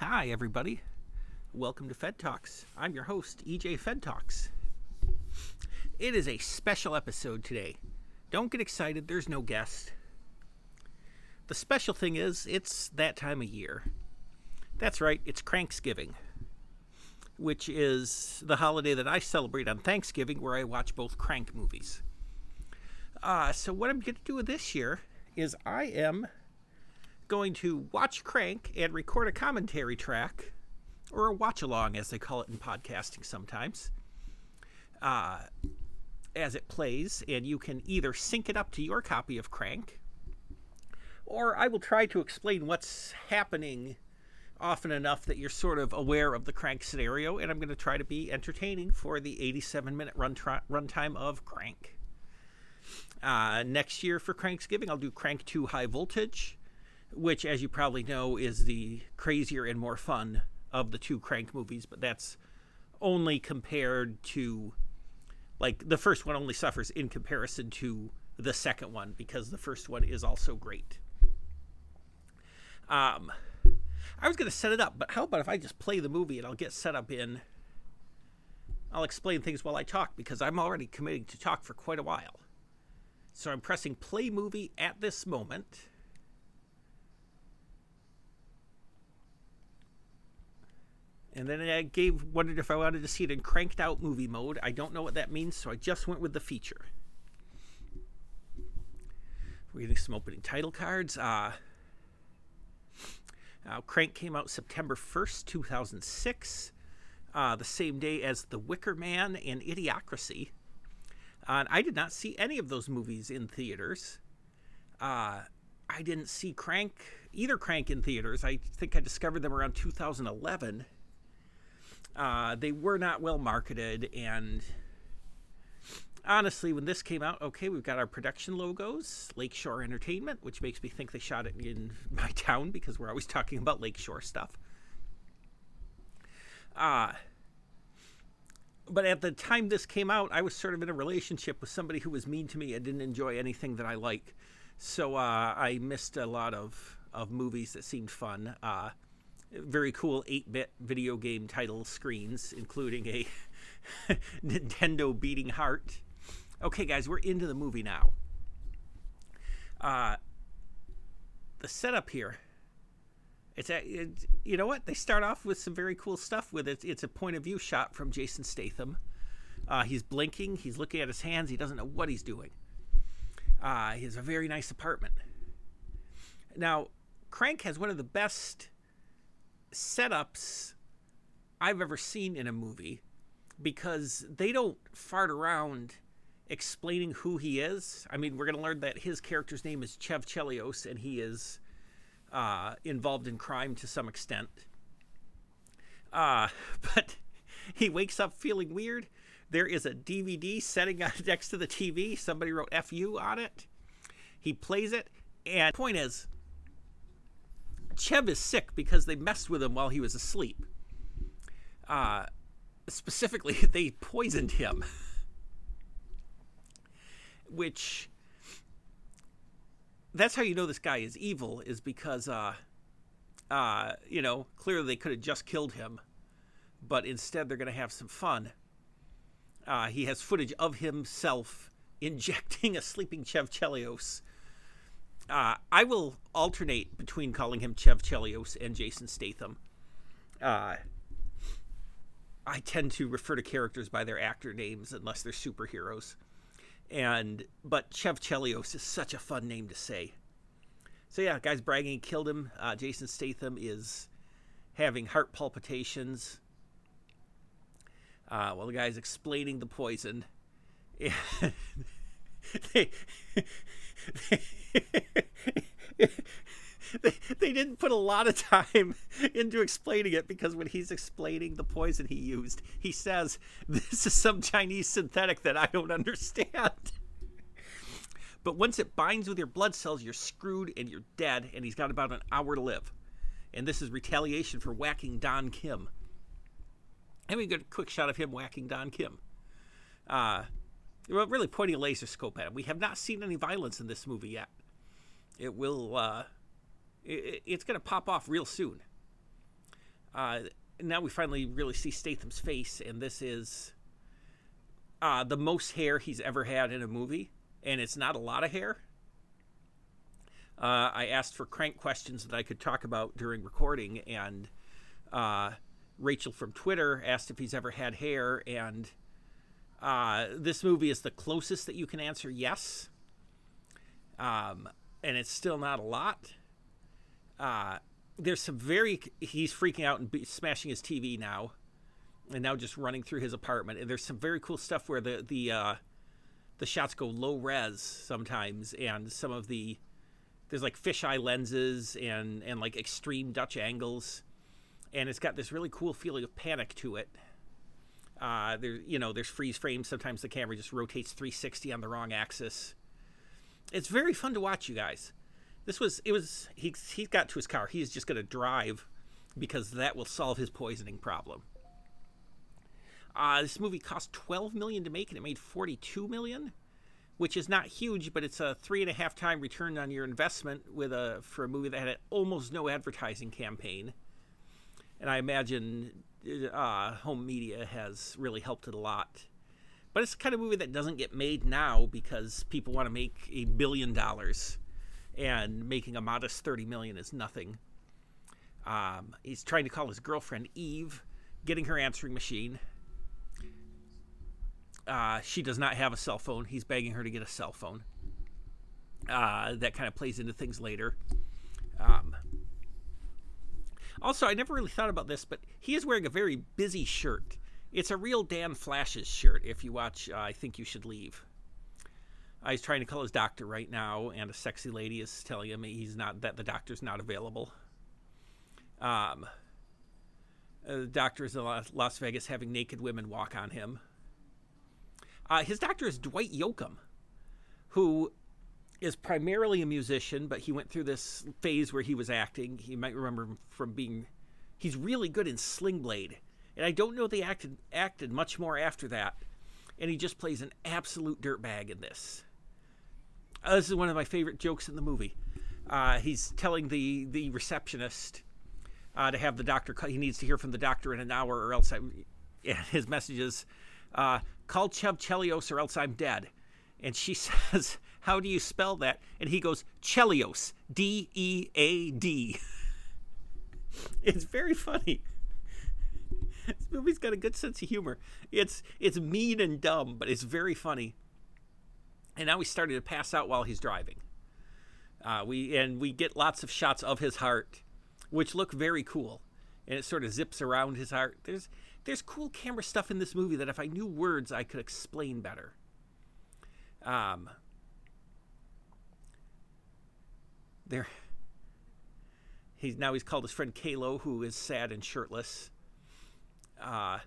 Hi, everybody. Welcome to Fed Talks. I'm your host, EJ Fed Talks. It is a special episode today. Don't get excited, there's no guest. The special thing is, it's that time of year. That's right, it's Cranksgiving, which is the holiday that I celebrate on Thanksgiving, where I watch both Crank movies. Uh, so, what I'm going to do this year is I am going to watch Crank and record a commentary track, or a watch along, as they call it in podcasting sometimes, uh, as it plays. And you can either sync it up to your copy of Crank, or I will try to explain what's happening often enough that you're sort of aware of the Crank scenario. And I'm going to try to be entertaining for the 87 minute run tri- runtime of Crank. Uh, next year for Cranksgiving, I'll do Crank 2 High Voltage which, as you probably know, is the crazier and more fun of the two Crank movies, but that's only compared to, like, the first one only suffers in comparison to the second one because the first one is also great. Um, I was going to set it up, but how about if I just play the movie and I'll get set up in. I'll explain things while I talk because I'm already committing to talk for quite a while. So I'm pressing play movie at this moment. And then I gave wondered if I wanted to see it in cranked out movie mode. I don't know what that means, so I just went with the feature. We're getting some opening title cards. Uh, uh, Crank came out September 1st, 2006, uh, the same day as The Wicker Man and Idiocracy. Uh, and I did not see any of those movies in theaters. Uh, I didn't see Crank, either Crank in theaters. I think I discovered them around 2011 uh, they were not well marketed, and honestly, when this came out, okay, we've got our production logos, Lakeshore Entertainment, which makes me think they shot it in my town because we're always talking about Lakeshore stuff. Uh, but at the time this came out, I was sort of in a relationship with somebody who was mean to me and didn't enjoy anything that I like. So uh, I missed a lot of, of movies that seemed fun. Uh, very cool 8-bit video game title screens, including a Nintendo beating heart. Okay, guys, we're into the movie now. Uh, the setup here. It's a, you know what? They start off with some very cool stuff with it. It's a point of view shot from Jason Statham. Uh, he's blinking. He's looking at his hands. He doesn't know what he's doing. Uh, he has a very nice apartment. Now, Crank has one of the best setups I've ever seen in a movie because they don't fart around explaining who he is. I mean, we're going to learn that his character's name is Chev Chelios and he is uh, involved in crime to some extent. Uh, but he wakes up feeling weird. There is a DVD sitting next to the TV. Somebody wrote FU on it. He plays it. And point is, Chev is sick because they messed with him while he was asleep. Uh, specifically, they poisoned him. Which, that's how you know this guy is evil, is because, uh, uh, you know, clearly they could have just killed him, but instead they're going to have some fun. Uh, he has footage of himself injecting a sleeping Chev Chelios uh, I will alternate between calling him Chev Chelios and Jason Statham. Uh, I tend to refer to characters by their actor names unless they're superheroes. And but Chev Chelios is such a fun name to say. So yeah, guys bragging he killed him. Uh, Jason Statham is having heart palpitations. Uh, the guy's explaining the poison. they, they, they didn't put a lot of time into explaining it because when he's explaining the poison he used, he says, This is some Chinese synthetic that I don't understand. But once it binds with your blood cells, you're screwed and you're dead, and he's got about an hour to live. And this is retaliation for whacking Don Kim. And we get a quick shot of him whacking Don Kim. Uh, well, really pointing a laser scope at him. We have not seen any violence in this movie yet. It will, uh, it, it's going to pop off real soon. Uh, now we finally really see Statham's face, and this is uh, the most hair he's ever had in a movie, and it's not a lot of hair. Uh, I asked for crank questions that I could talk about during recording, and uh, Rachel from Twitter asked if he's ever had hair, and uh, this movie is the closest that you can answer yes. Um, and it's still not a lot. Uh, there's some very he's freaking out and smashing his TV now, and now just running through his apartment. And there's some very cool stuff where the the uh, the shots go low res sometimes, and some of the there's like fisheye lenses and and like extreme Dutch angles, and it's got this really cool feeling of panic to it. Uh, there, you know, there's freeze frames. Sometimes the camera just rotates 360 on the wrong axis. It's very fun to watch, you guys. This was it was he he got to his car. He's just going to drive because that will solve his poisoning problem. Uh, this movie cost 12 million to make, and it made 42 million, which is not huge, but it's a three and a half time return on your investment with a for a movie that had almost no advertising campaign. And I imagine uh, home media has really helped it a lot. But it's the kind of movie that doesn't get made now because people want to make a billion dollars, and making a modest thirty million is nothing. Um, he's trying to call his girlfriend Eve, getting her answering machine. Uh, she does not have a cell phone. He's begging her to get a cell phone. Uh, that kind of plays into things later. Um, also, I never really thought about this, but he is wearing a very busy shirt. It's a real Dan Flashes shirt. If you watch, uh, I think you should leave. Uh, he's trying to call his doctor right now, and a sexy lady is telling him he's not that the doctor's not available. Um, uh, the doctor is in Las Vegas having naked women walk on him. Uh, his doctor is Dwight Yoakam, who is primarily a musician, but he went through this phase where he was acting. You might remember him from being. He's really good in Sling Blade, and I don't know they acted acted much more after that. And he just plays an absolute dirtbag in this. Uh, this is one of my favorite jokes in the movie. Uh, he's telling the the receptionist uh, to have the doctor. He needs to hear from the doctor in an hour, or else I. Yeah, his message is, uh, "Call Chev Chelios, or else I'm dead." And she says, How do you spell that? And he goes, Chelios, D E A D. It's very funny. This movie's got a good sense of humor. It's it's mean and dumb, but it's very funny. And now he's starting to pass out while he's driving. Uh, we and we get lots of shots of his heart, which look very cool. And it sort of zips around his heart. There's there's cool camera stuff in this movie that if I knew words, I could explain better. Um, there, he's now he's called his friend Kaylo, who is sad and shirtless. Uh,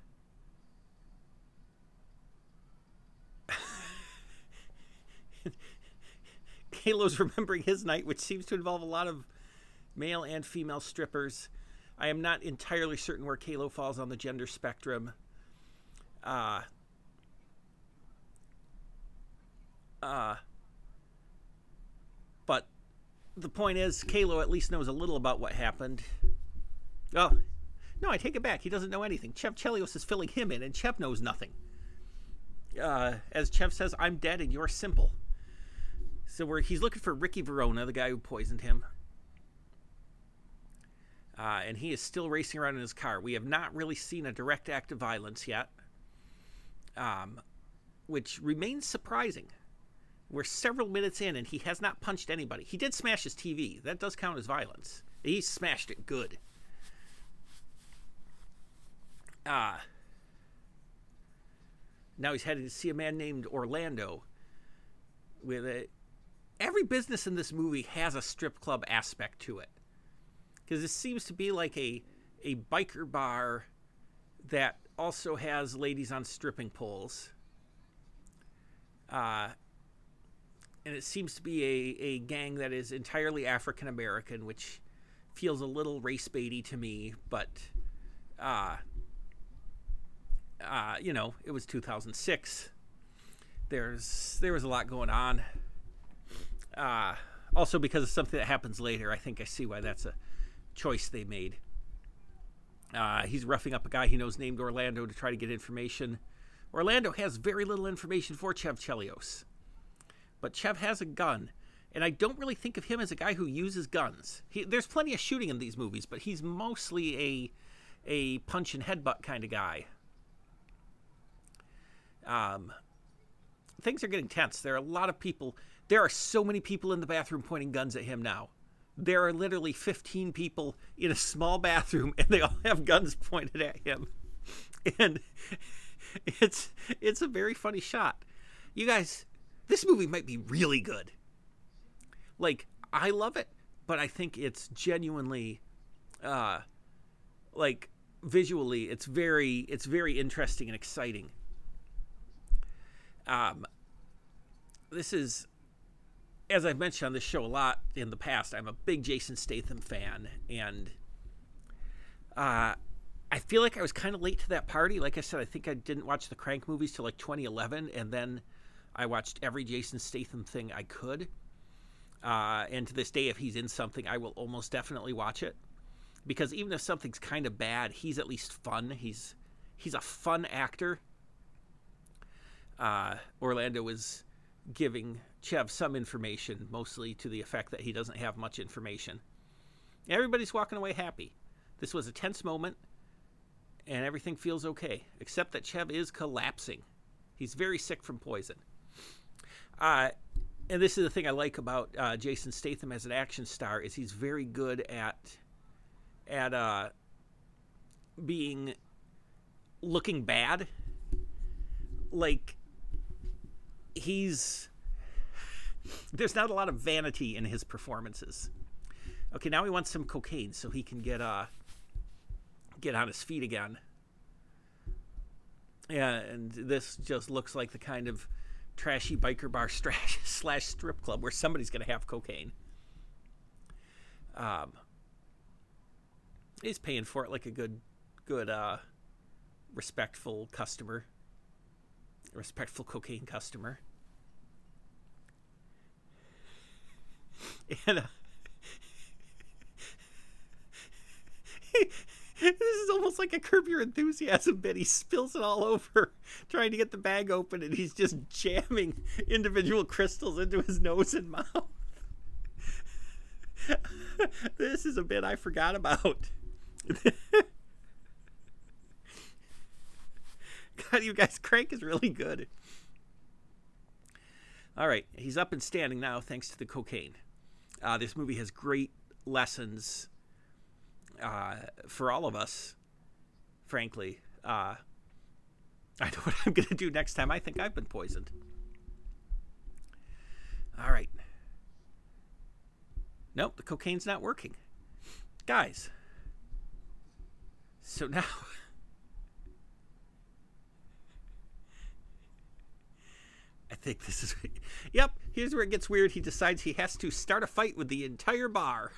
Kaylo's remembering his night, which seems to involve a lot of male and female strippers. I am not entirely certain where Kaylo falls on the gender spectrum. Uh, Uh, but the point is, Kaylo at least knows a little about what happened. Oh, no, I take it back. He doesn't know anything. Chev Chelios is filling him in, and Chev knows nothing. Uh, as Chev says, I'm dead and you're simple. So we're, he's looking for Ricky Verona, the guy who poisoned him. Uh, and he is still racing around in his car. We have not really seen a direct act of violence yet, um, which remains surprising. We're several minutes in and he has not punched anybody. He did smash his TV. That does count as violence. He smashed it good. Ah. Uh, now he's headed to see a man named Orlando. With a, every business in this movie has a strip club aspect to it, because this seems to be like a a biker bar that also has ladies on stripping poles. Uh, and it seems to be a, a gang that is entirely African American, which feels a little race baity to me, but uh, uh, you know, it was 2006. There's there was a lot going on. Uh, also, because of something that happens later, I think I see why that's a choice they made. Uh, he's roughing up a guy he knows named Orlando to try to get information. Orlando has very little information for Chev Chelios. But Chev has a gun, and I don't really think of him as a guy who uses guns. He, there's plenty of shooting in these movies, but he's mostly a a punch and headbutt kind of guy. Um, things are getting tense. There are a lot of people. There are so many people in the bathroom pointing guns at him now. There are literally 15 people in a small bathroom, and they all have guns pointed at him. And it's it's a very funny shot. You guys, this movie might be really good. Like I love it, but I think it's genuinely uh like visually it's very it's very interesting and exciting. Um this is as I've mentioned on this show a lot in the past, I'm a big Jason Statham fan and uh I feel like I was kind of late to that party. Like I said, I think I didn't watch the Crank movies till like 2011, and then I watched every Jason Statham thing I could. Uh, and to this day, if he's in something, I will almost definitely watch it because even if something's kind of bad, he's at least fun. He's he's a fun actor. Uh, Orlando is giving Chev some information, mostly to the effect that he doesn't have much information. Everybody's walking away happy. This was a tense moment and everything feels okay, except that Chev is collapsing. He's very sick from poison. Uh, and this is the thing I like about uh, Jason Statham as an action star is he's very good at at uh, being looking bad. Like he's there's not a lot of vanity in his performances. Okay, now he wants some cocaine so he can get uh get on his feet again. Yeah, and this just looks like the kind of trashy biker bar slash strip club where somebody's going to have cocaine. Um, he's paying for it like a good, good, uh, respectful customer, respectful cocaine customer. And uh, this is almost like a curb your enthusiasm bit. He spills it all over trying to get the bag open and he's just jamming individual crystals into his nose and mouth. this is a bit I forgot about. God, you guys, Crank is really good. All right, he's up and standing now thanks to the cocaine. Uh, this movie has great lessons uh, for all of us, frankly. Uh, I know what I'm going to do next time I think I've been poisoned. All right. Nope, the cocaine's not working. Guys, so now. I think this is. Yep, here's where it gets weird. He decides he has to start a fight with the entire bar.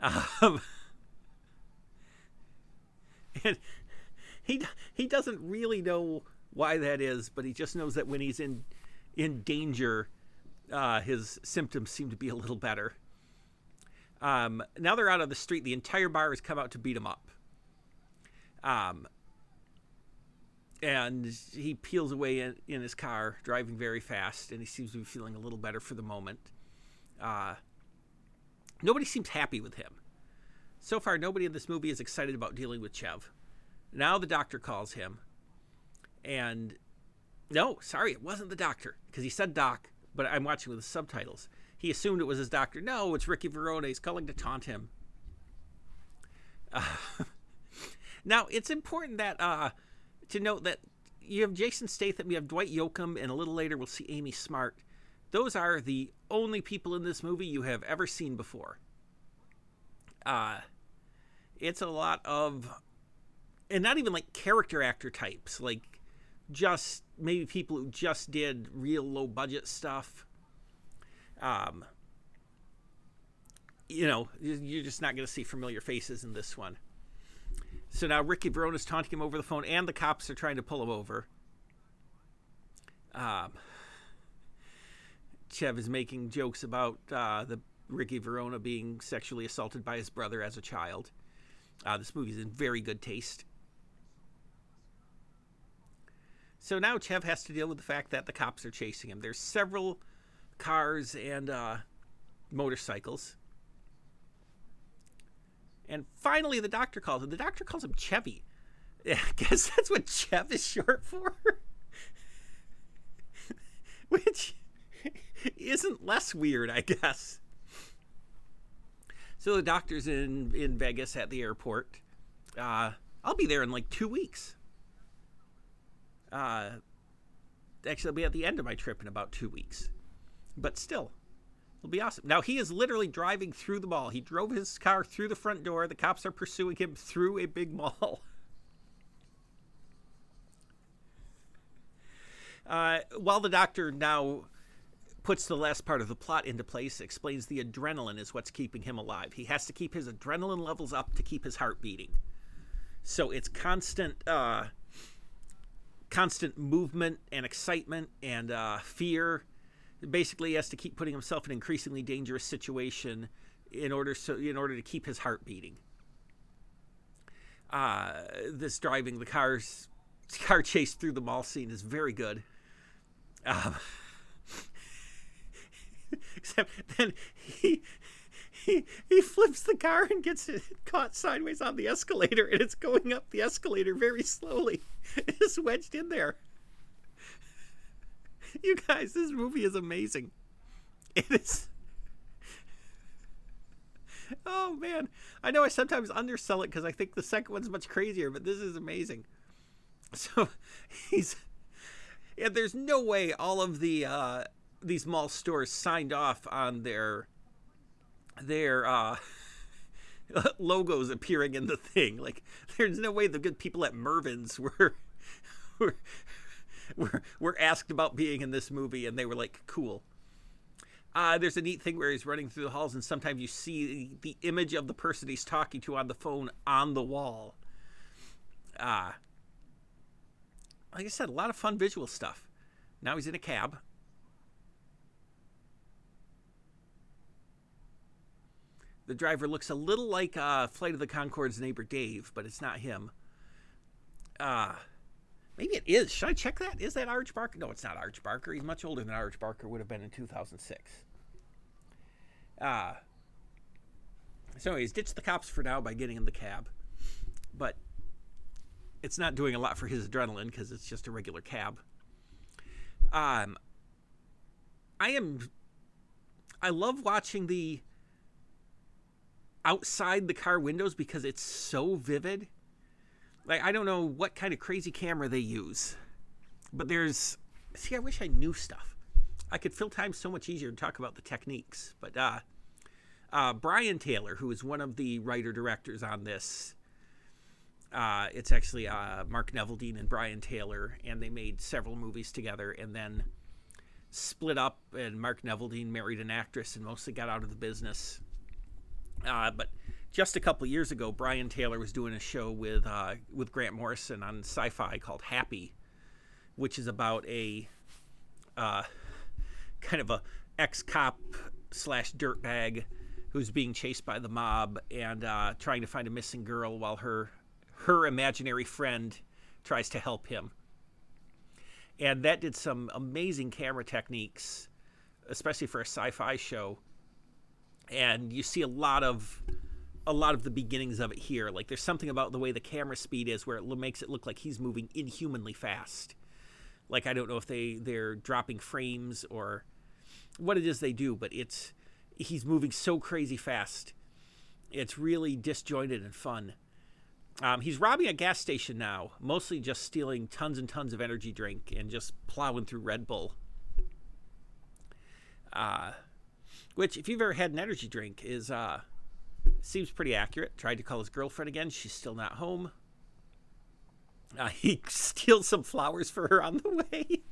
Um, and he he doesn't really know why that is, but he just knows that when he's in in danger, uh, his symptoms seem to be a little better. Um, now they're out on the street. The entire bar has come out to beat him up. Um, and he peels away in, in his car, driving very fast, and he seems to be feeling a little better for the moment. Uh, nobody seems happy with him. So far, nobody in this movie is excited about dealing with Chev. Now the doctor calls him, and no, sorry, it wasn't the doctor because he said doc, but I'm watching with the subtitles. He assumed it was his doctor. No, it's Ricky Verona. He's calling to taunt him. Uh, now it's important that uh, to note that you have Jason Statham, you have Dwight Yoakam, and a little later we'll see Amy Smart. Those are the only people in this movie you have ever seen before. Uh, it's a lot of, and not even like character actor types, like just maybe people who just did real low budget stuff. Um, you know, you're just not going to see familiar faces in this one. So now Ricky Verona's taunting him over the phone, and the cops are trying to pull him over. Um, Chev is making jokes about uh, the Ricky Verona being sexually assaulted by his brother as a child. Uh, this movie's in very good taste. So now Chev has to deal with the fact that the cops are chasing him. There's several cars and uh, motorcycles. And finally, the doctor calls him. The doctor calls him Chevy. I guess that's what Chev is short for. Which isn't less weird, I guess. So the doctor's in, in Vegas at the airport. Uh, I'll be there in like two weeks. Uh, actually, I'll be at the end of my trip in about two weeks. But still, it'll be awesome. Now, he is literally driving through the mall. He drove his car through the front door. The cops are pursuing him through a big mall. Uh, while the doctor now puts the last part of the plot into place, explains the adrenaline is what's keeping him alive. He has to keep his adrenaline levels up to keep his heart beating. So it's constant, uh, constant movement and excitement and uh, fear. Basically, he has to keep putting himself in increasingly dangerous situation in order so in order to keep his heart beating. Uh, this driving the cars car chase through the mall scene is very good. Um, except then he he he flips the car and gets caught sideways on the escalator, and it's going up the escalator very slowly. It's wedged in there. You guys, this movie is amazing. It is. Oh man, I know I sometimes undersell it because I think the second one's much crazier, but this is amazing. So he's and there's no way all of the uh, these mall stores signed off on their their uh, logos appearing in the thing. Like, there's no way the good people at Mervyn's were were were, were asked about being in this movie, and they were like, "Cool." Uh, there's a neat thing where he's running through the halls, and sometimes you see the image of the person he's talking to on the phone on the wall. Uh, like I said, a lot of fun visual stuff. Now he's in a cab. The driver looks a little like uh, Flight of the Conchords' neighbor Dave, but it's not him. Uh, maybe it is. Should I check that? Is that Arj Barker? No, it's not Arj Barker. He's much older than Arj Barker would have been in 2006. Uh, so, anyways, ditched the cops for now by getting in the cab. But it's not doing a lot for his adrenaline because it's just a regular cab. Um, I am. I love watching the outside the car windows because it's so vivid. Like I don't know what kind of crazy camera they use, but there's see I wish I knew stuff. I could fill time so much easier to talk about the techniques. But uh, uh, Brian Taylor, who is one of the writer directors on this, uh, it's actually uh, Mark Neveldine and Brian Taylor, and they made several movies together, and then split up. And Mark Neveldine married an actress and mostly got out of the business. Uh, but just a couple years ago, Brian Taylor was doing a show with uh, with Grant Morrison on Sci-Fi called Happy, which is about a uh, kind of a ex-cop slash dirtbag who's being chased by the mob and uh, trying to find a missing girl while her her imaginary friend tries to help him. And that did some amazing camera techniques, especially for a sci-fi show and you see a lot of a lot of the beginnings of it here. Like there's something about the way the camera speed is where it makes it look like he's moving inhumanly fast. Like I don't know if they they're dropping frames or what it is they do, but it's he's moving so crazy fast. It's really disjointed and fun. Um, he's robbing a gas station now, mostly just stealing tons and tons of energy drink and just plowing through Red Bull. Uh, which, if you've ever had an energy drink, is uh, seems pretty accurate. Tried to call his girlfriend again. She's still not home. Uh, he steals some flowers for her on the way.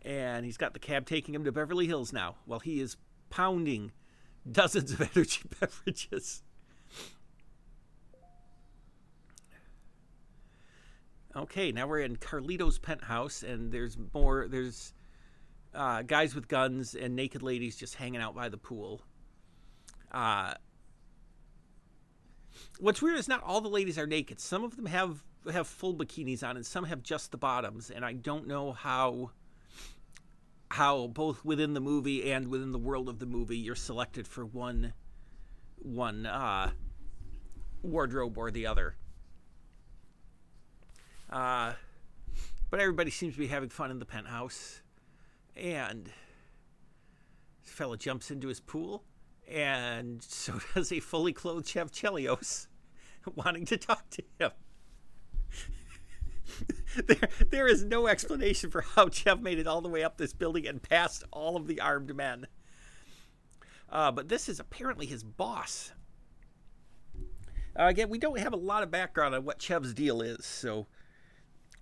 and he's got the cab taking him to Beverly Hills now while he is pounding dozens of energy beverages. Okay, now we're in Carlito's penthouse, and there's more. There's uh, guys with guns and naked ladies just hanging out by the pool. Uh, what's weird is not all the ladies are naked. Some of them have have full bikinis on, and some have just the bottoms. And I don't know how how both within the movie and within the world of the movie you're selected for one one uh, wardrobe or the other. Uh, but everybody seems to be having fun in the penthouse. And this fella jumps into his pool, and so does a fully clothed Chev Chelios wanting to talk to him. there, there is no explanation for how Chev made it all the way up this building and past all of the armed men. Uh, but this is apparently his boss. Uh, again, we don't have a lot of background on what Chev's deal is, so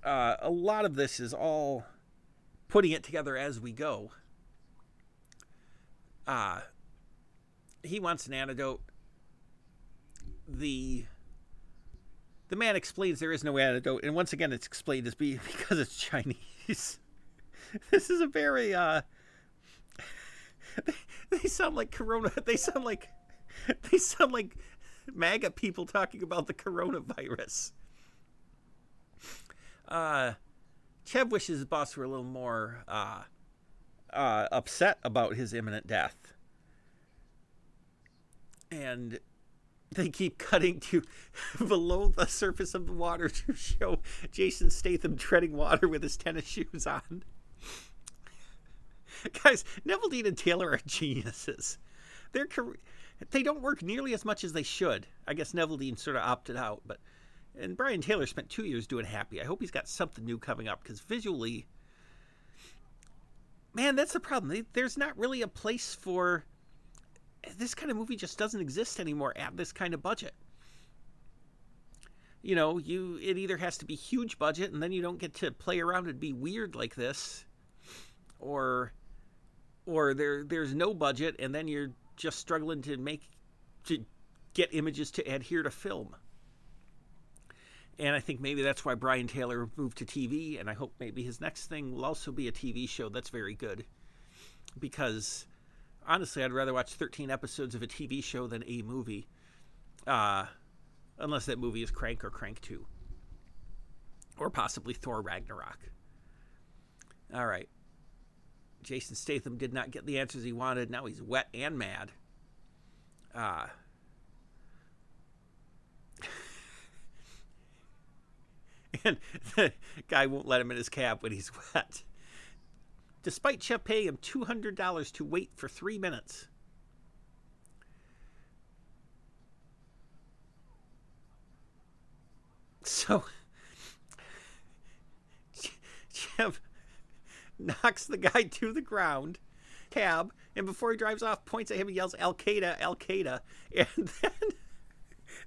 uh, a lot of this is all putting it together as we go. Uh, he wants an antidote. The the man explains there is no antidote, and once again, it's explained as being because it's Chinese. this is a very uh, they, they sound like Corona. They sound like they sound like MAGA people talking about the coronavirus. Uh, Chev wishes his boss were a little more uh, uh, upset about his imminent death. And they keep cutting to below the surface of the water to show Jason Statham treading water with his tennis shoes on. Guys, Neveldine and Taylor are geniuses. They're they don't work nearly as much as they should. I guess Neveldine sort of opted out, but and Brian Taylor spent two years doing Happy. I hope he's got something new coming up because visually, man, that's the problem. There's not really a place for this kind of movie. Just doesn't exist anymore at this kind of budget. You know, you it either has to be huge budget, and then you don't get to play around and be weird like this, or or there there's no budget, and then you're just struggling to make to get images to adhere to film. And I think maybe that's why Brian Taylor moved to TV. And I hope maybe his next thing will also be a TV show that's very good. Because honestly, I'd rather watch 13 episodes of a TV show than a movie. Uh, unless that movie is Crank or Crank 2. Or possibly Thor Ragnarok. All right. Jason Statham did not get the answers he wanted. Now he's wet and mad. Uh, and the guy won't let him in his cab when he's wet. Despite Chev paying him $200 to wait for three minutes. So, Chev knocks the guy to the ground, cab, and before he drives off, points at him and yells, Al Qaeda, Al Qaeda. And then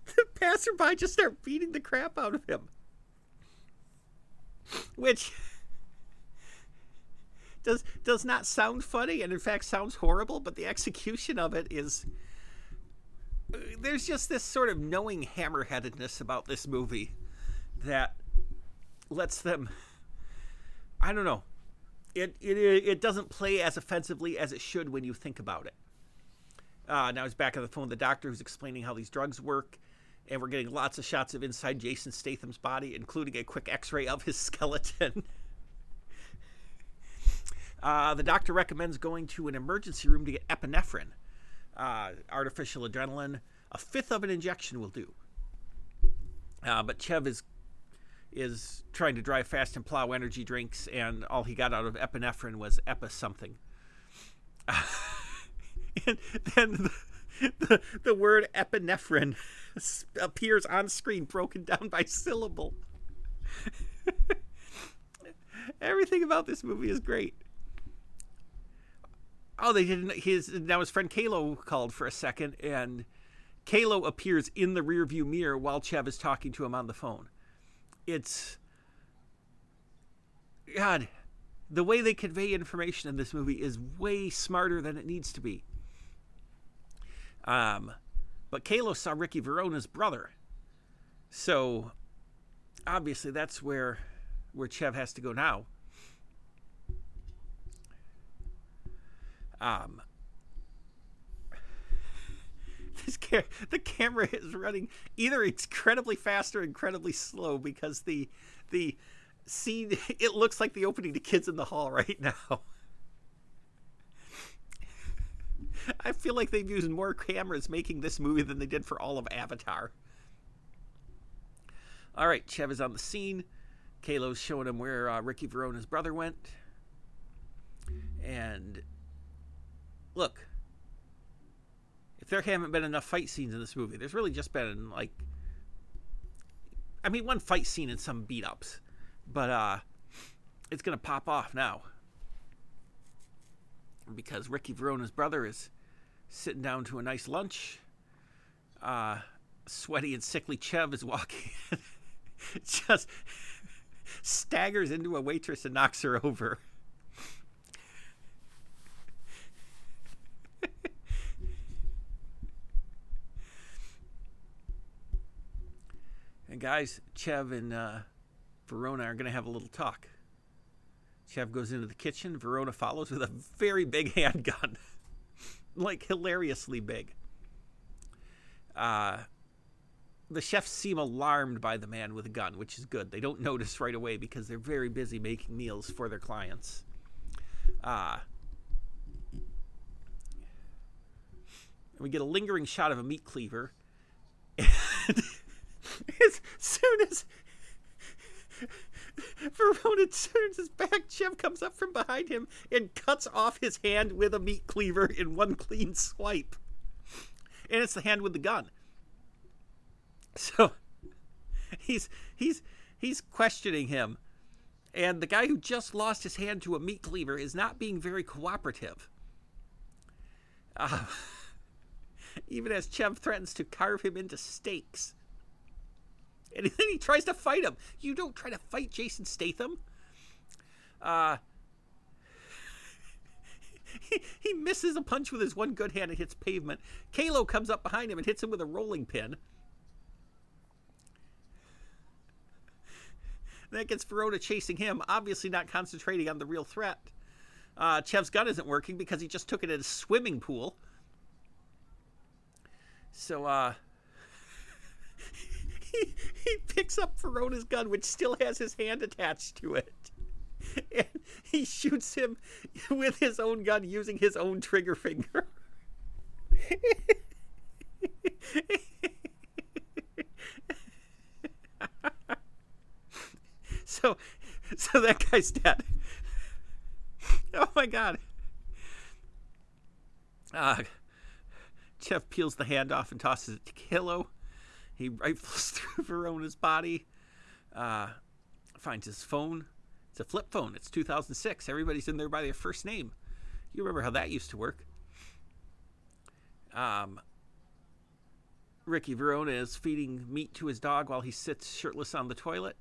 the passerby just start beating the crap out of him which does does not sound funny and in fact sounds horrible but the execution of it is there's just this sort of knowing hammerheadedness about this movie that lets them i don't know it it, it doesn't play as offensively as it should when you think about it. Uh, now he's back on the phone with the doctor who's explaining how these drugs work and we're getting lots of shots of inside Jason Statham's body, including a quick X-ray of his skeleton. uh, the doctor recommends going to an emergency room to get epinephrine, uh, artificial adrenaline. A fifth of an injection will do. Uh, but Chev is is trying to drive fast and plow energy drinks, and all he got out of epinephrine was epi something. and then the, the, the word epinephrine appears on screen broken down by syllable. Everything about this movie is great. Oh, they didn't. His now his friend Kaylo called for a second, and Kaylo appears in the rearview mirror while Chev is talking to him on the phone. It's God, the way they convey information in this movie is way smarter than it needs to be. Um, but Kaylo saw Ricky Verona's brother. So obviously that's where where Chev has to go now. Um, this ca- the camera is running either incredibly fast or incredibly slow because the the scene it looks like the opening to Kids in the Hall right now. I feel like they've used more cameras making this movie than they did for all of Avatar. All right, Chev is on the scene. Kaylo's showing him where uh, Ricky Verona's brother went. And look, if there haven't been enough fight scenes in this movie, there's really just been like, I mean, one fight scene and some beat ups, but uh, it's gonna pop off now because Ricky Verona's brother is sitting down to a nice lunch. Uh, sweaty and sickly Chev is walking, just staggers into a waitress and knocks her over. and guys, Chev and uh, Verona are going to have a little talk. Chev goes into the kitchen. Verona follows with a very big handgun, like hilariously big. Uh, the chefs seem alarmed by the man with a gun, which is good. They don't notice right away because they're very busy making meals for their clients. Uh, we get a lingering shot of a meat cleaver. as soon as Verona turns his back, Chev comes up from behind him and cuts off his hand with a meat cleaver in one clean swipe. And it's the hand with the gun. So he's he's he's questioning him. And the guy who just lost his hand to a meat cleaver is not being very cooperative. Uh, even as Chev threatens to carve him into steaks. And then he tries to fight him. You don't try to fight Jason Statham. Uh, he, he misses a punch with his one good hand and hits pavement. Kaylo comes up behind him and hits him with a rolling pin. That gets Verona chasing him, obviously not concentrating on the real threat. Uh, Chev's gun isn't working because he just took it in a swimming pool. So, uh, he, picks up Verona's gun, which still has his hand attached to it. And he shoots him with his own gun using his own trigger finger. so so that guy's dead. Oh my god. Uh, Chev peels the hand off and tosses it to Kaylo. He rifles through Verona's body, uh, finds his phone. It's a flip phone. It's 2006. Everybody's in there by their first name. You remember how that used to work. Um, Ricky Verona is feeding meat to his dog while he sits shirtless on the toilet.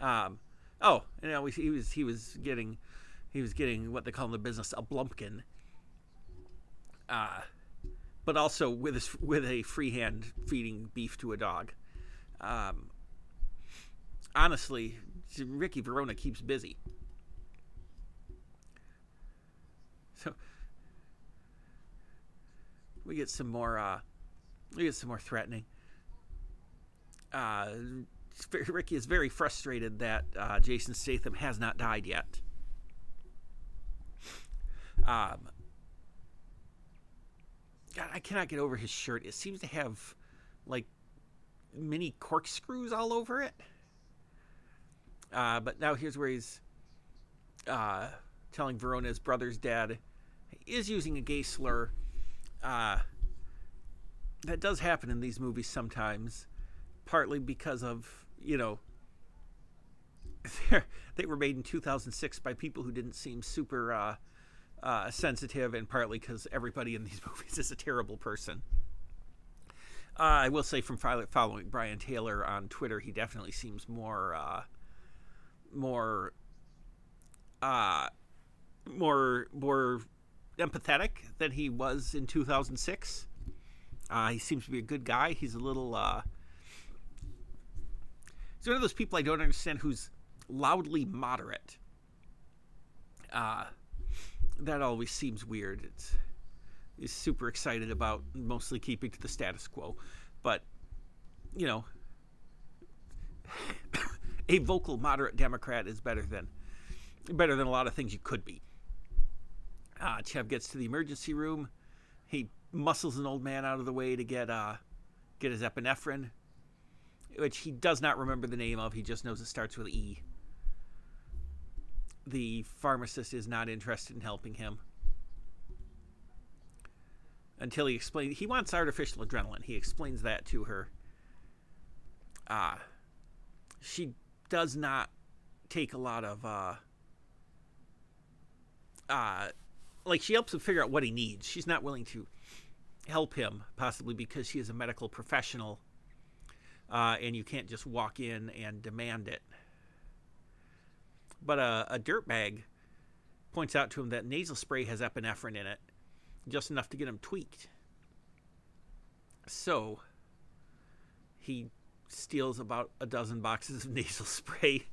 Um, oh, you know, he was he was getting he was getting what they call in the business a blumpkin. Uh, but also with his, with a free hand feeding beef to a dog. Um, honestly, Ricky Verona keeps busy. So we get some more. Uh, we get some more threatening. Uh, Ricky is very frustrated that uh, Jason Statham has not died yet. Um, God, I cannot get over his shirt. It seems to have like mini corkscrews all over it. Uh, but now here's where he's uh, telling Verona's brother's dad is using a gay slur. Uh, that does happen in these movies sometimes, partly because of you know they were made in 2006 by people who didn't seem super uh, uh, sensitive, and partly because everybody in these movies is a terrible person. Uh, I will say, from following Brian Taylor on Twitter, he definitely seems more, uh, more, uh, more, more empathetic than he was in 2006. Uh, he seems to be a good guy. He's a little. Uh, he's one of those people I don't understand who's loudly moderate. That always seems weird. It's is super excited about mostly keeping to the status quo, but you know, a vocal moderate Democrat is better than better than a lot of things you could be. Uh, Chev gets to the emergency room. He muscles an old man out of the way to get uh, get his epinephrine, which he does not remember the name of. He just knows it starts with E. The pharmacist is not interested in helping him until he explains he wants artificial adrenaline. He explains that to her. Uh, she does not take a lot of uh, uh, like she helps him figure out what he needs. She's not willing to help him, possibly because she is a medical professional, uh, and you can't just walk in and demand it. But a, a dirtbag points out to him that nasal spray has epinephrine in it, just enough to get him tweaked. So he steals about a dozen boxes of nasal spray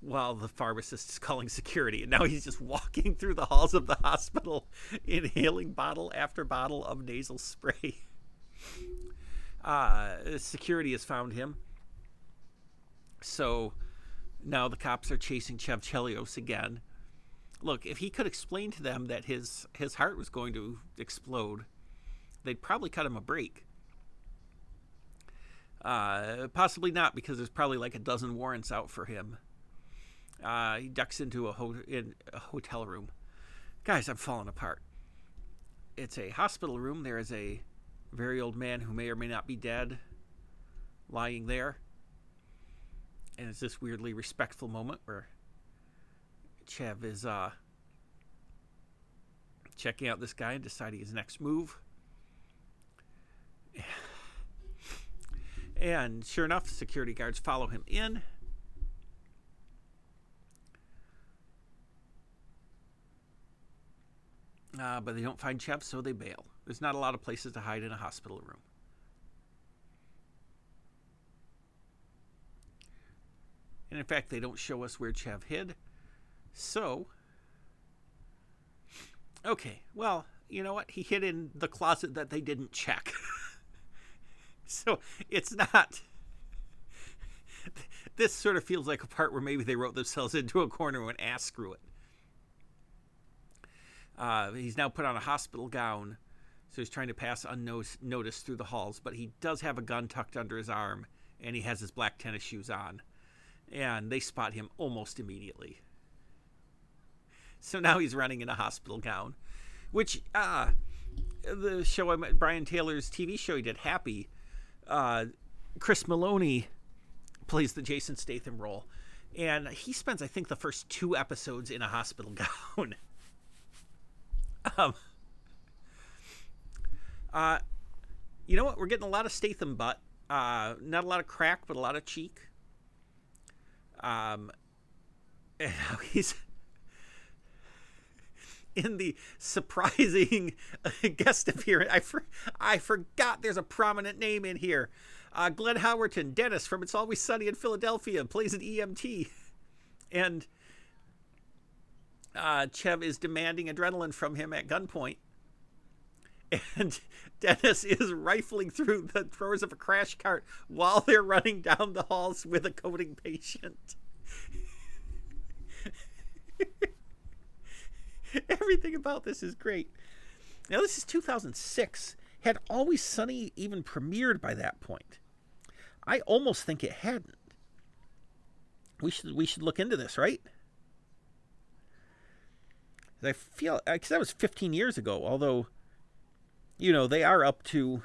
while the pharmacist is calling security. And now he's just walking through the halls of the hospital, inhaling bottle after bottle of nasal spray. Uh, security has found him. So now the cops are chasing Chev Chelios again. Look, if he could explain to them that his his heart was going to explode, they'd probably cut him a break. Uh, possibly not, because there's probably like a dozen warrants out for him. Uh, he ducks into a, ho- in a hotel room. Guys, I'm falling apart. It's a hospital room. There is a very old man who may or may not be dead lying there. And it's this weirdly respectful moment where Chev is uh, checking out this guy and deciding his next move. And sure enough, the security guards follow him in. Uh, but they don't find Chev, so they bail. There's not a lot of places to hide in a hospital room. And in fact, they don't show us where Chev hid. So, okay, well, you know what? He hid in the closet that they didn't check. so it's not. This sort of feels like a part where maybe they wrote themselves into a corner and ass screw it. Uh, he's now put on a hospital gown, so he's trying to pass unnoticed through the halls. But he does have a gun tucked under his arm, and he has his black tennis shoes on. And they spot him almost immediately. So now he's running in a hospital gown, which uh, the show I Brian Taylor's TV show he did, Happy. Uh, Chris Meloni plays the Jason Statham role, and he spends I think the first two episodes in a hospital gown. Um, uh, you know what? We're getting a lot of Statham butt. Uh, not a lot of crack, but a lot of cheek. Um, and now he's in the surprising guest appearance. I, for, I forgot there's a prominent name in here. Uh, Glenn Howerton, Dennis from It's Always Sunny in Philadelphia, plays an EMT. And uh, Chev is demanding adrenaline from him at gunpoint. And Dennis is rifling through the drawers of a crash cart while they're running down the halls with a coding patient. Everything about this is great. Now, this is 2006. Had Always Sunny even premiered by that point? I almost think it hadn't. We should we should look into this, right? I feel because that was 15 years ago. Although, you know, they are up to,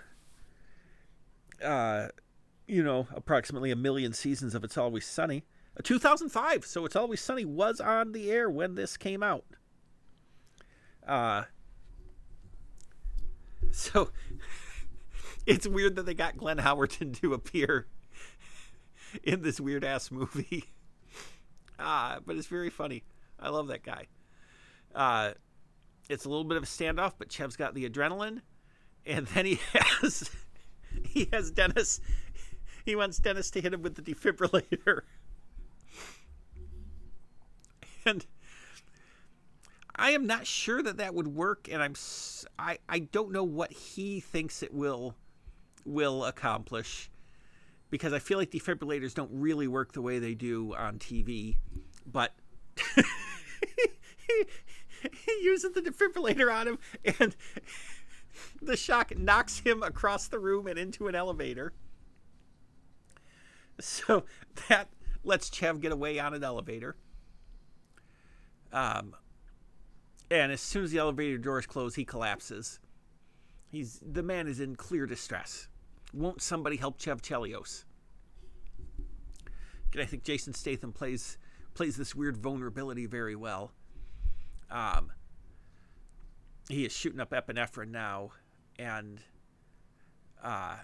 uh, you know, approximately a million seasons of It's Always Sunny. Uh, 2005, so It's Always Sunny was on the air when this came out. Uh, so it's weird that they got Glenn Howerton to appear in this weird ass movie. Ah, but it's very funny. I love that guy. Uh, it's a little bit of a standoff, but Chev's got the adrenaline, and then he has he has Dennis. He wants Dennis to hit him with the defibrillator, and I am not sure that that would work, and I'm I I don't know what he thinks it will will accomplish because I feel like defibrillators don't really work the way they do on TV, but. he uses the defibrillator on him, and the shock knocks him across the room and into an elevator. So that lets Chev get away on an elevator. Um, and as soon as the elevator doors close, he collapses. He's the man is in clear distress. Won't somebody help Chev Chelios? And I think Jason Statham plays plays this weird vulnerability very well. Um, he is shooting up epinephrine now, and uh,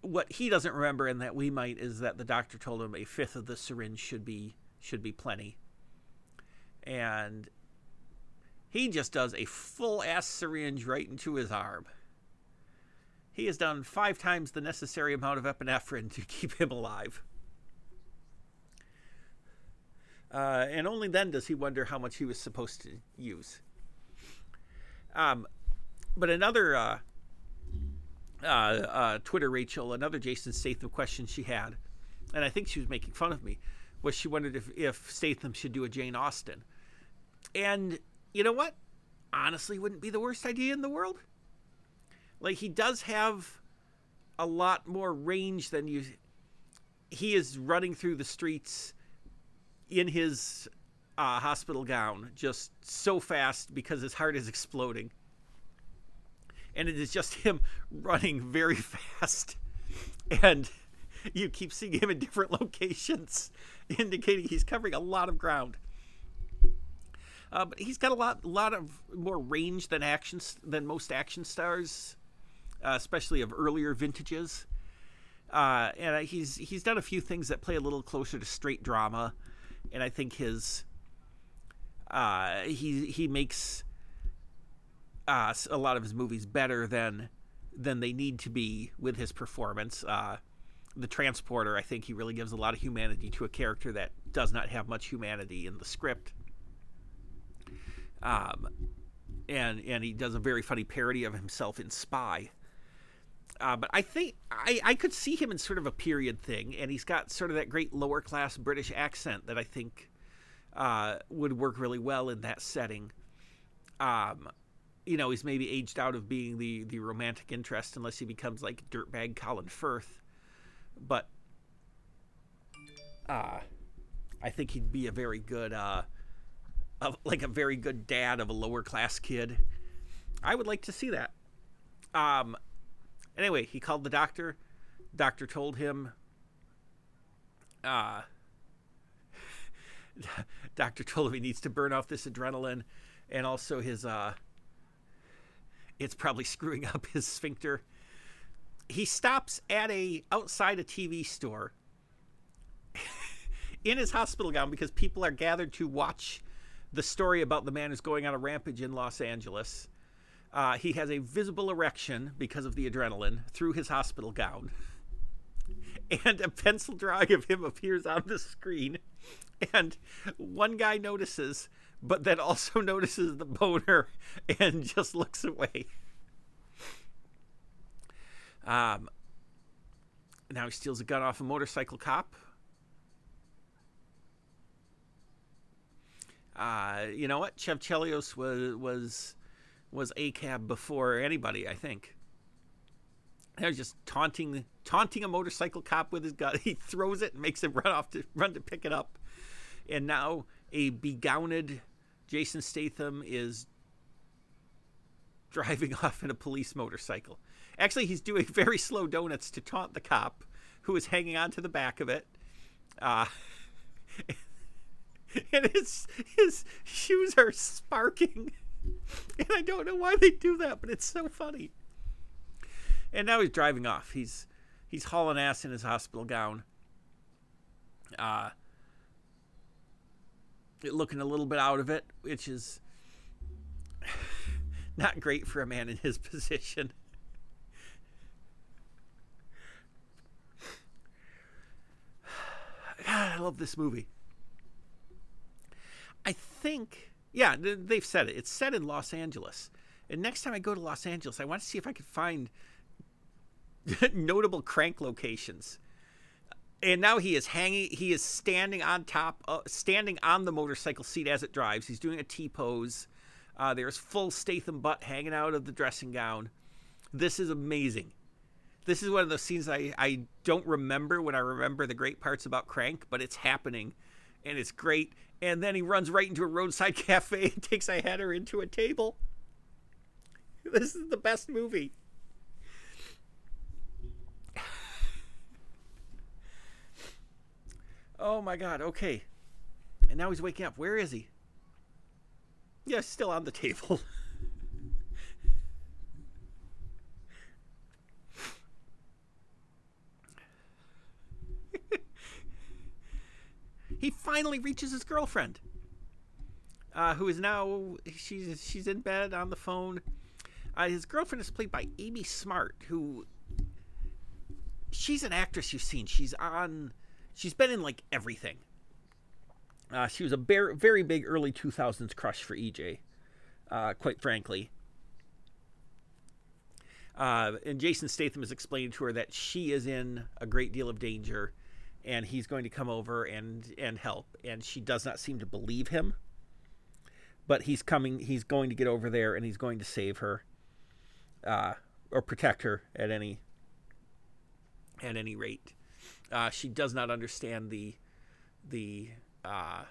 what he doesn't remember, and that we might, is that the doctor told him a fifth of the syringe should be should be plenty, and he just does a full ass syringe right into his arm. He has done five times the necessary amount of epinephrine to keep him alive. Uh, and only then does he wonder how much he was supposed to use. Um, but another uh, uh, uh, Twitter Rachel, another Jason Statham question she had, and I think she was making fun of me, was she wondered if, if Statham should do a Jane Austen. And you know what? Honestly, wouldn't be the worst idea in the world. Like he does have a lot more range than you. He is running through the streets in his uh, hospital gown, just so fast because his heart is exploding. And it is just him running very fast. And you keep seeing him in different locations, indicating he's covering a lot of ground. Uh, but he's got a lot, lot of more range than actions than most action stars, uh, especially of earlier vintages. Uh, and he's he's done a few things that play a little closer to straight drama and I think his uh, he he makes uh, a lot of his movies better than than they need to be with his performance. Uh, the transporter, I think he really gives a lot of humanity to a character that does not have much humanity in the script. Um, and and he does a very funny parody of himself in Spy. Uh, but I think I, I could see him in sort of a period thing, and he's got sort of that great lower class British accent that I think uh, would work really well in that setting. Um, you know, he's maybe aged out of being the the romantic interest unless he becomes like dirtbag Colin Firth, but uh, I think he'd be a very good, uh, like a very good dad of a lower class kid. I would like to see that. Um, Anyway, he called the doctor. Doctor told him. Uh, doctor told needs to burn off this adrenaline, and also his. Uh, it's probably screwing up his sphincter. He stops at a outside a TV store in his hospital gown because people are gathered to watch the story about the man who's going on a rampage in Los Angeles. Uh, he has a visible erection because of the adrenaline through his hospital gown. And a pencil drawing of him appears on the screen. And one guy notices, but then also notices the boner and just looks away. Um, now he steals a gun off a motorcycle cop. Uh, you know what? Chev Chelios was was was cab before anybody, I think. He was just taunting taunting a motorcycle cop with his gun. He throws it and makes him run off to run to pick it up. And now a begowned Jason Statham is driving off in a police motorcycle. Actually, he's doing very slow donuts to taunt the cop who is hanging on to the back of it. Uh, and his his shoes are sparking. and I don't know why they do that, but it's so funny. And now he's driving off. He's he's hauling ass in his hospital gown. Uh looking a little bit out of it, which is not great for a man in his position. God, I love this movie. I think Yeah, they've said it. It's set in Los Angeles. And next time I go to Los Angeles, I want to see if I can find notable crank locations. And now he is hanging. He is standing on top, uh, standing on the motorcycle seat as it drives. He's doing a T pose. Uh, there's full Statham butt hanging out of the dressing gown. This is amazing. This is one of those scenes I, I don't remember when I remember the great parts about Crank, but it's happening and it's great. And then he runs right into a roadside cafe and takes a header into a table. This is the best movie. Oh my god, okay. And now he's waking up. Where is he? Yeah, still on the table. he finally reaches his girlfriend, uh, who is now she's she's in bed on the phone. Uh, his girlfriend is played by Amy Smart, who she's an actress you've seen. She's on, she's been in like everything. Uh, she was a very, very big early 2000s crush for EJ, uh, quite frankly. Uh, and Jason Statham is explaining to her that she is in a great deal of danger and he's going to come over and, and help. And she does not seem to believe him. But he's coming, he's going to get over there and he's going to save her uh, or protect her at any at any rate. Uh, she does not understand the the uh,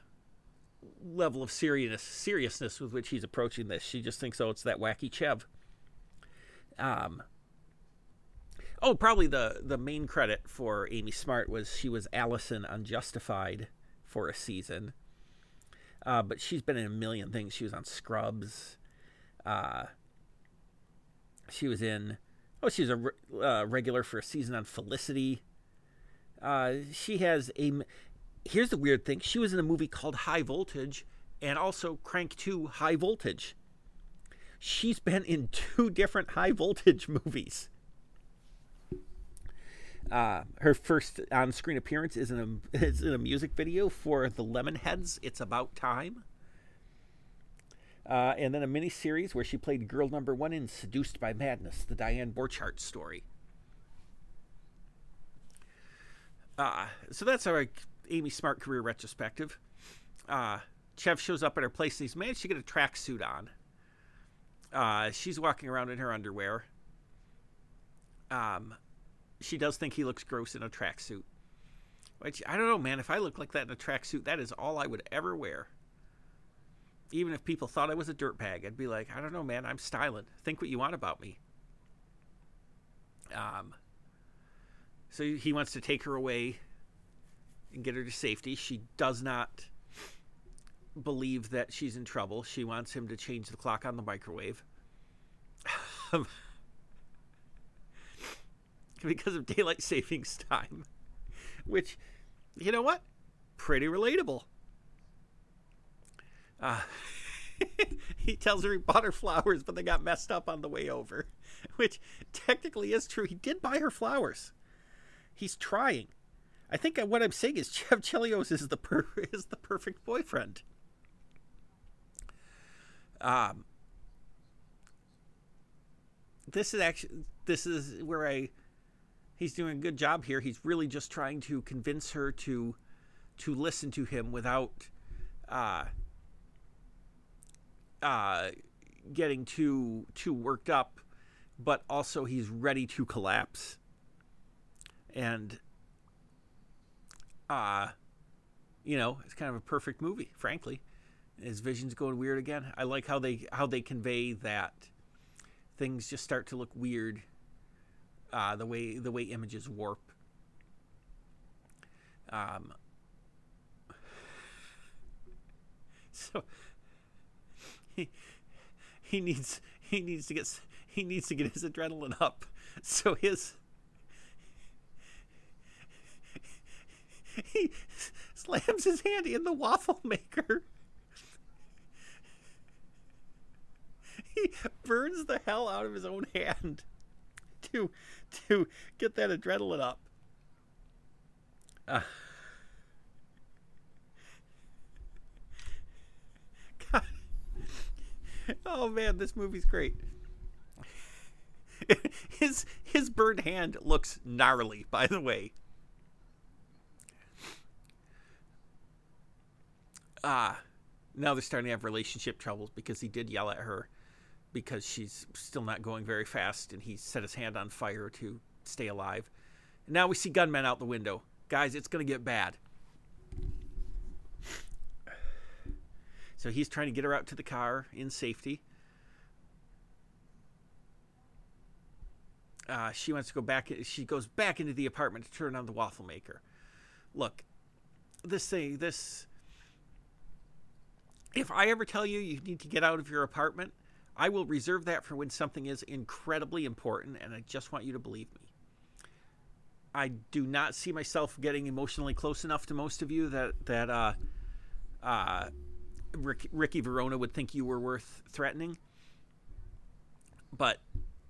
level of seriousness seriousness with which he's approaching this. She just thinks, oh, it's that wacky Chev. Um. Oh, probably the the main credit for Amy Smart was she was Allison on Justified for a season. Uh, but she's been in a million things. She was on Scrubs. Uh, she was in. Oh, she was a uh, regular for a season on Felicity. Uh, she has a. Here's the weird thing. She was in a movie called High Voltage, and also Crank Two High Voltage. She's been in two different high voltage movies. Uh, her first on-screen appearance is in a is in a music video for the Lemonheads. It's about time. Uh, and then a mini series where she played girl number one in Seduced by Madness, the Diane Borchardt story. Uh, so that's our Amy Smart career retrospective. Uh, Chev shows up at her place and he's managed to get a tracksuit on. Uh, she's walking around in her underwear. Um, she does think he looks gross in a tracksuit. Which, I don't know, man. If I look like that in a tracksuit, that is all I would ever wear even if people thought I was a dirtbag, I'd be like, I don't know, man, I'm styling. Think what you want about me. Um, so he wants to take her away and get her to safety. She does not believe that she's in trouble. She wants him to change the clock on the microwave. because of daylight savings time. Which, you know what? Pretty relatable. Uh, he tells her he bought her flowers, but they got messed up on the way over, which technically is true. He did buy her flowers. He's trying. I think what I'm saying is Chev Chelios is the per- is the perfect boyfriend. Um, this is actually this is where I he's doing a good job here. He's really just trying to convince her to to listen to him without uh, uh, getting too too worked up, but also he's ready to collapse. And uh you know, it's kind of a perfect movie, frankly. His vision's going weird again. I like how they how they convey that things just start to look weird. Uh, the way the way images warp. Um, so he he needs he needs to get he needs to get his adrenaline up. So his he slams his hand in the waffle maker. He burns the hell out of his own hand to to get that adrenaline up. Uh, God. oh man, this movie's great. his his bird hand looks gnarly, by the way. Ah, now they're starting to have relationship troubles because he did yell at her because she's still not going very fast and he set his hand on fire to stay alive. And now we see gunmen out the window. Guys, it's going to get bad. So he's trying to get her out to the car in safety. Uh, she wants to go back. She goes back into the apartment to turn on the waffle maker. Look, this thing, this. If I ever tell you you need to get out of your apartment, I will reserve that for when something is incredibly important, and I just want you to believe me. I do not see myself getting emotionally close enough to most of you that that uh, uh, Rick, Ricky Verona would think you were worth threatening. But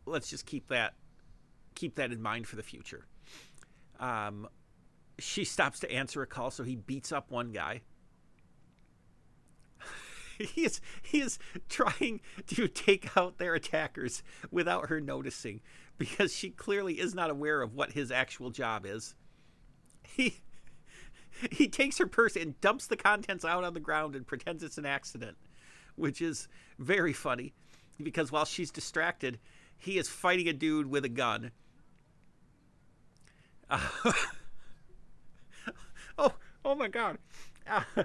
let's just keep that keep that in mind for the future. Um, she stops to answer a call, so he beats up one guy. he is he is trying to take out their attackers without her noticing because she clearly is not aware of what his actual job is. He he takes her purse and dumps the contents out on the ground and pretends it's an accident, which is very funny because while she's distracted, he is fighting a dude with a gun. Uh, oh, oh my god. Uh,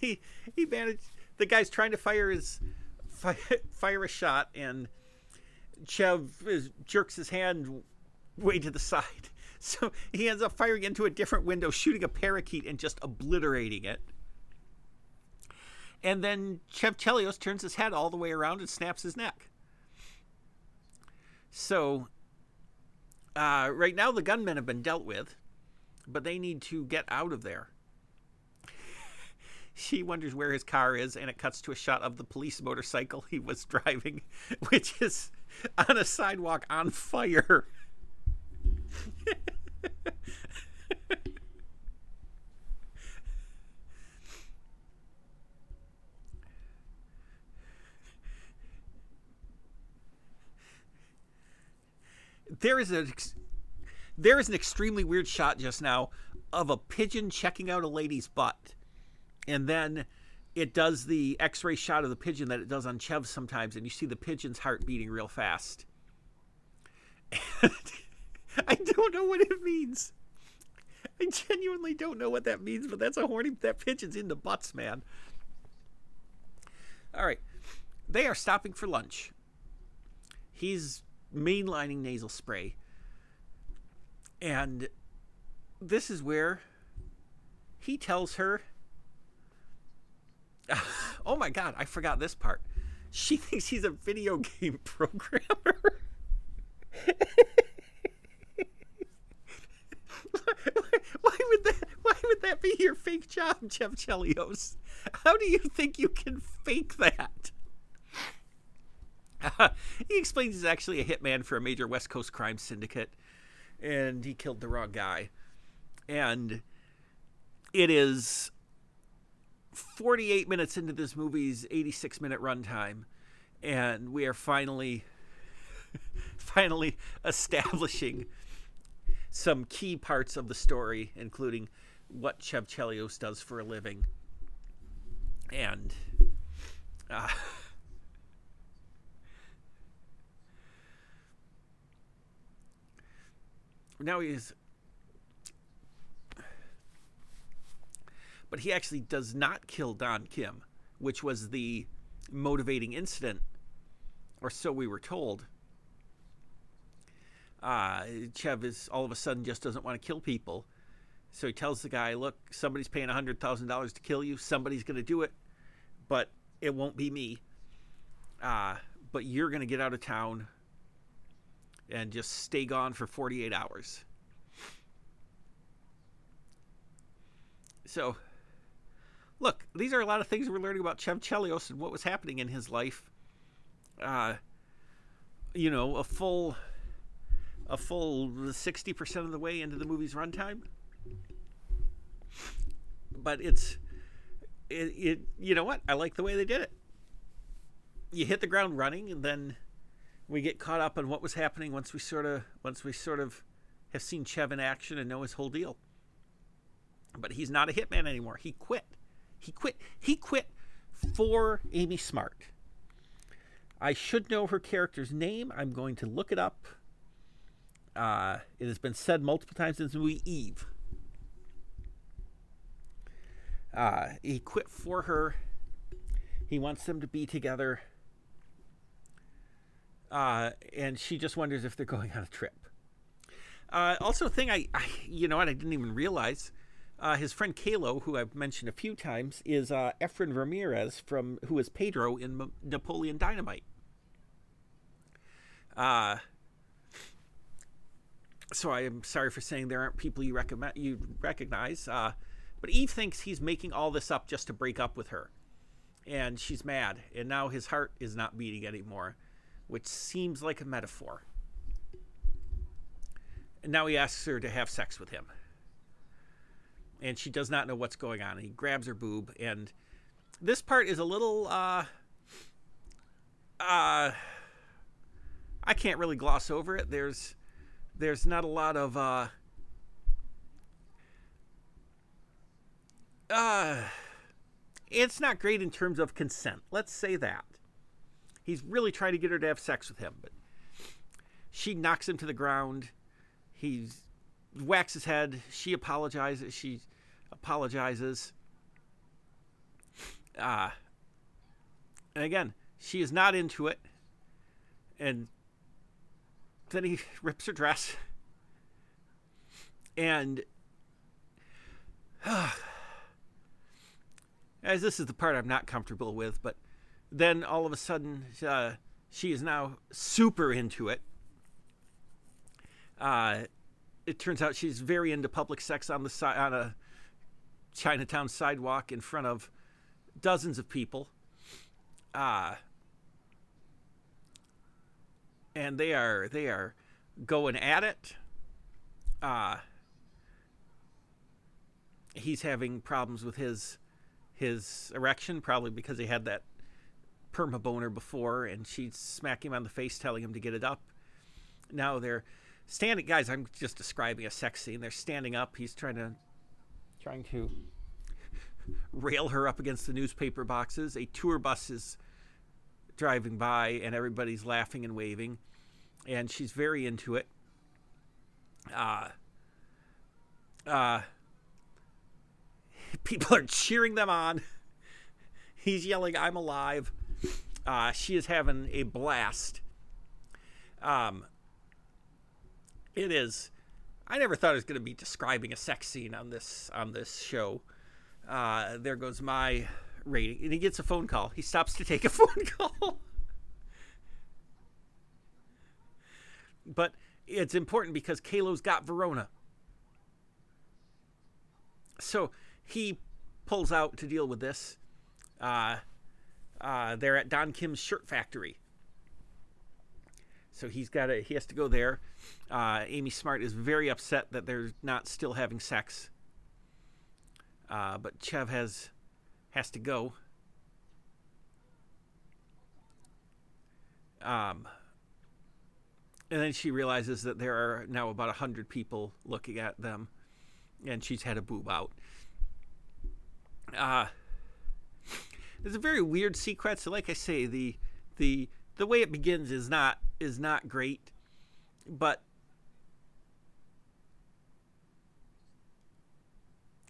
he he managed the guy's trying to fire his fire, fire a shot and Chev is, jerks his hand way to the side So he ends up firing into a different window, shooting a parakeet and just obliterating it. And then Chev Chelios turns his head all the way around and snaps his neck. So uh, right now the gunmen have been dealt with, but they need to get out of there. She wonders where his car is, and it cuts to a shot of the police motorcycle he was driving, which is on a sidewalk on fire. there is a there is an extremely weird shot just now of a pigeon checking out a lady's butt and then it does the x-ray shot of the pigeon that it does on chev sometimes and you see the pigeon's heart beating real fast I don't know what it means. I genuinely don't know what that means, but that's a horny that pigeon's into butts, man. All right. They are stopping for lunch. He's mainlining nasal spray. And this is where he tells her Oh my god, I forgot this part. She thinks he's a video game programmer. why would that why would that be your fake job, Chev Chelios? How do you think you can fake that? He explains he's actually a hitman for a major West Coast crime syndicate, and he killed the wrong guy. And it is 48 minutes into this movie's 86 minute runtime, and we are finally, finally establishing some key parts of the story, including what Chev Chelios does for a living. And uh, now he But he actually does not kill Don Kim, which was the motivating incident, or so we were told uh, Chev is all of a sudden just doesn't want to kill people. So he tells the guy, look, somebody's paying $100,000 to kill you. Somebody's going to do it, but it won't be me. Uh, but you're going to get out of town and just stay gone for 48 hours. So, look, these are a lot of things we're learning about Chev Chelios and what was happening in his life. Uh, you know, a full a full 60% of the way into the movie's runtime. But it's it, it you know what? I like the way they did it. you hit the ground running, and then we get caught up on what was happening once we sort of once we sort of have seen Chev in action and know his whole deal. But he's not a hitman anymore. He quit. He quit. He quit for Amy Smart. I should know her character's name. I'm going to look it up. Uh, it has been said multiple times in the movie Eve. Uh, he quit for her. He wants them to be together. Uh, and she just wonders if they're going on a trip. Uh, also, thing I, I, you know what, I didn't even realize. Uh, his friend Kaylo, who I've mentioned a few times, is uh, Efren Ramirez from who is Pedro in M- Napoleon Dynamite. Uh, so I am sorry for saying there aren't people you recommend you recognize. Uh, but Eve thinks he's making all this up just to break up with her, and she's mad. And now his heart is not beating anymore, which seems like a metaphor. And now he asks her to have sex with him and she does not know what's going on. He grabs her boob, and this part is a little uh uh I can't really gloss over it. There's there's not a lot of uh uh it's not great in terms of consent. Let's say that. He's really trying to get her to have sex with him, but she knocks him to the ground. He's whacks his head. She apologizes. She apologizes. Uh, and again, she is not into it. And then he rips her dress. And uh, as this is the part I'm not comfortable with, but then all of a sudden uh, she is now super into it. Uh, it turns out she's very into public sex on the side on a Chinatown sidewalk in front of dozens of people. Uh, and they are they are going at it. Uh, he's having problems with his his erection, probably because he had that perma boner before, and she'd smack him on the face, telling him to get it up. Now they're standing guys i'm just describing a sex scene. They're standing up. He's trying to trying to rail her up against the newspaper boxes. A tour bus is driving by and everybody's laughing and waving. And she's very into it. Uh uh people are cheering them on. He's yelling i'm alive. Uh she is having a blast. Um it is. I never thought I was going to be describing a sex scene on this on this show. Uh, there goes my rating, and he gets a phone call. He stops to take a phone call. but it's important because Kaylo's got Verona. So he pulls out to deal with this. Uh, uh, they're at Don Kim's shirt factory. So he's got to he has to go there. Uh, Amy Smart is very upset that they're not still having sex. Uh, but Chev has has to go. Um, and then she realizes that there are now about a hundred people looking at them, and she's had a boob out. Uh, it's a very weird sequence. Like I say, the the the way it begins is not is not great, but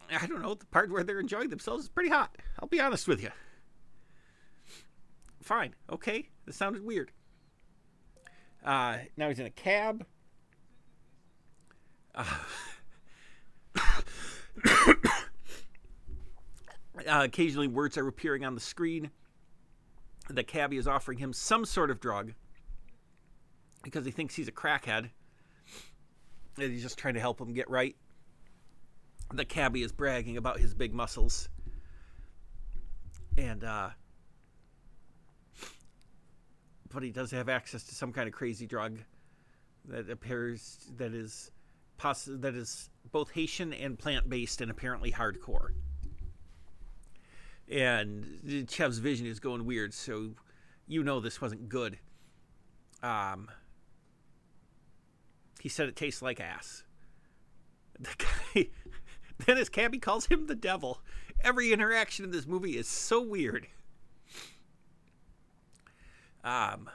I don't know, the part where they're enjoying themselves is pretty hot. I'll be honest with you. Fine, okay, this sounded weird. Uh, now he's in a cab. Uh, uh, occasionally, words are appearing on the screen. The cabbie is offering him some sort of drug because he thinks he's a crackhead and he's just trying to help him get right. The cabbie is bragging about his big muscles. And, uh, but he does have access to some kind of crazy drug that appears that is poss- that is both Haitian and plant based and apparently hardcore. And Chev's vision is going weird, so you know this wasn't good. Um, he said it tastes like ass. The guy, then his cabbie calls him the devil. Every interaction in this movie is so weird. Um,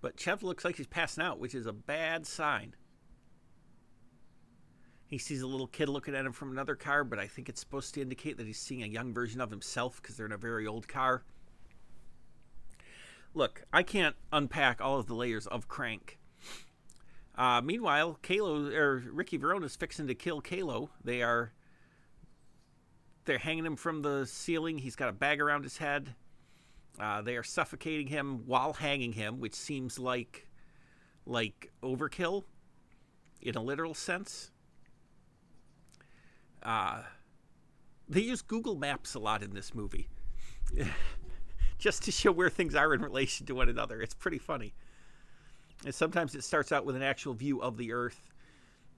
but Chev looks like he's passing out, which is a bad sign. He sees a little kid looking at him from another car, but I think it's supposed to indicate that he's seeing a young version of himself because they're in a very old car. Look, I can't unpack all of the layers of Crank. Uh, meanwhile, Kaylo or Ricky Verona's fixing to kill Kaylo. They are they're hanging him from the ceiling. He's got a bag around his head. Uh, they are suffocating him while hanging him, which seems like like overkill in a literal sense. Uh, they use Google Maps a lot in this movie, just to show where things are in relation to one another. It's pretty funny. And sometimes it starts out with an actual view of the Earth,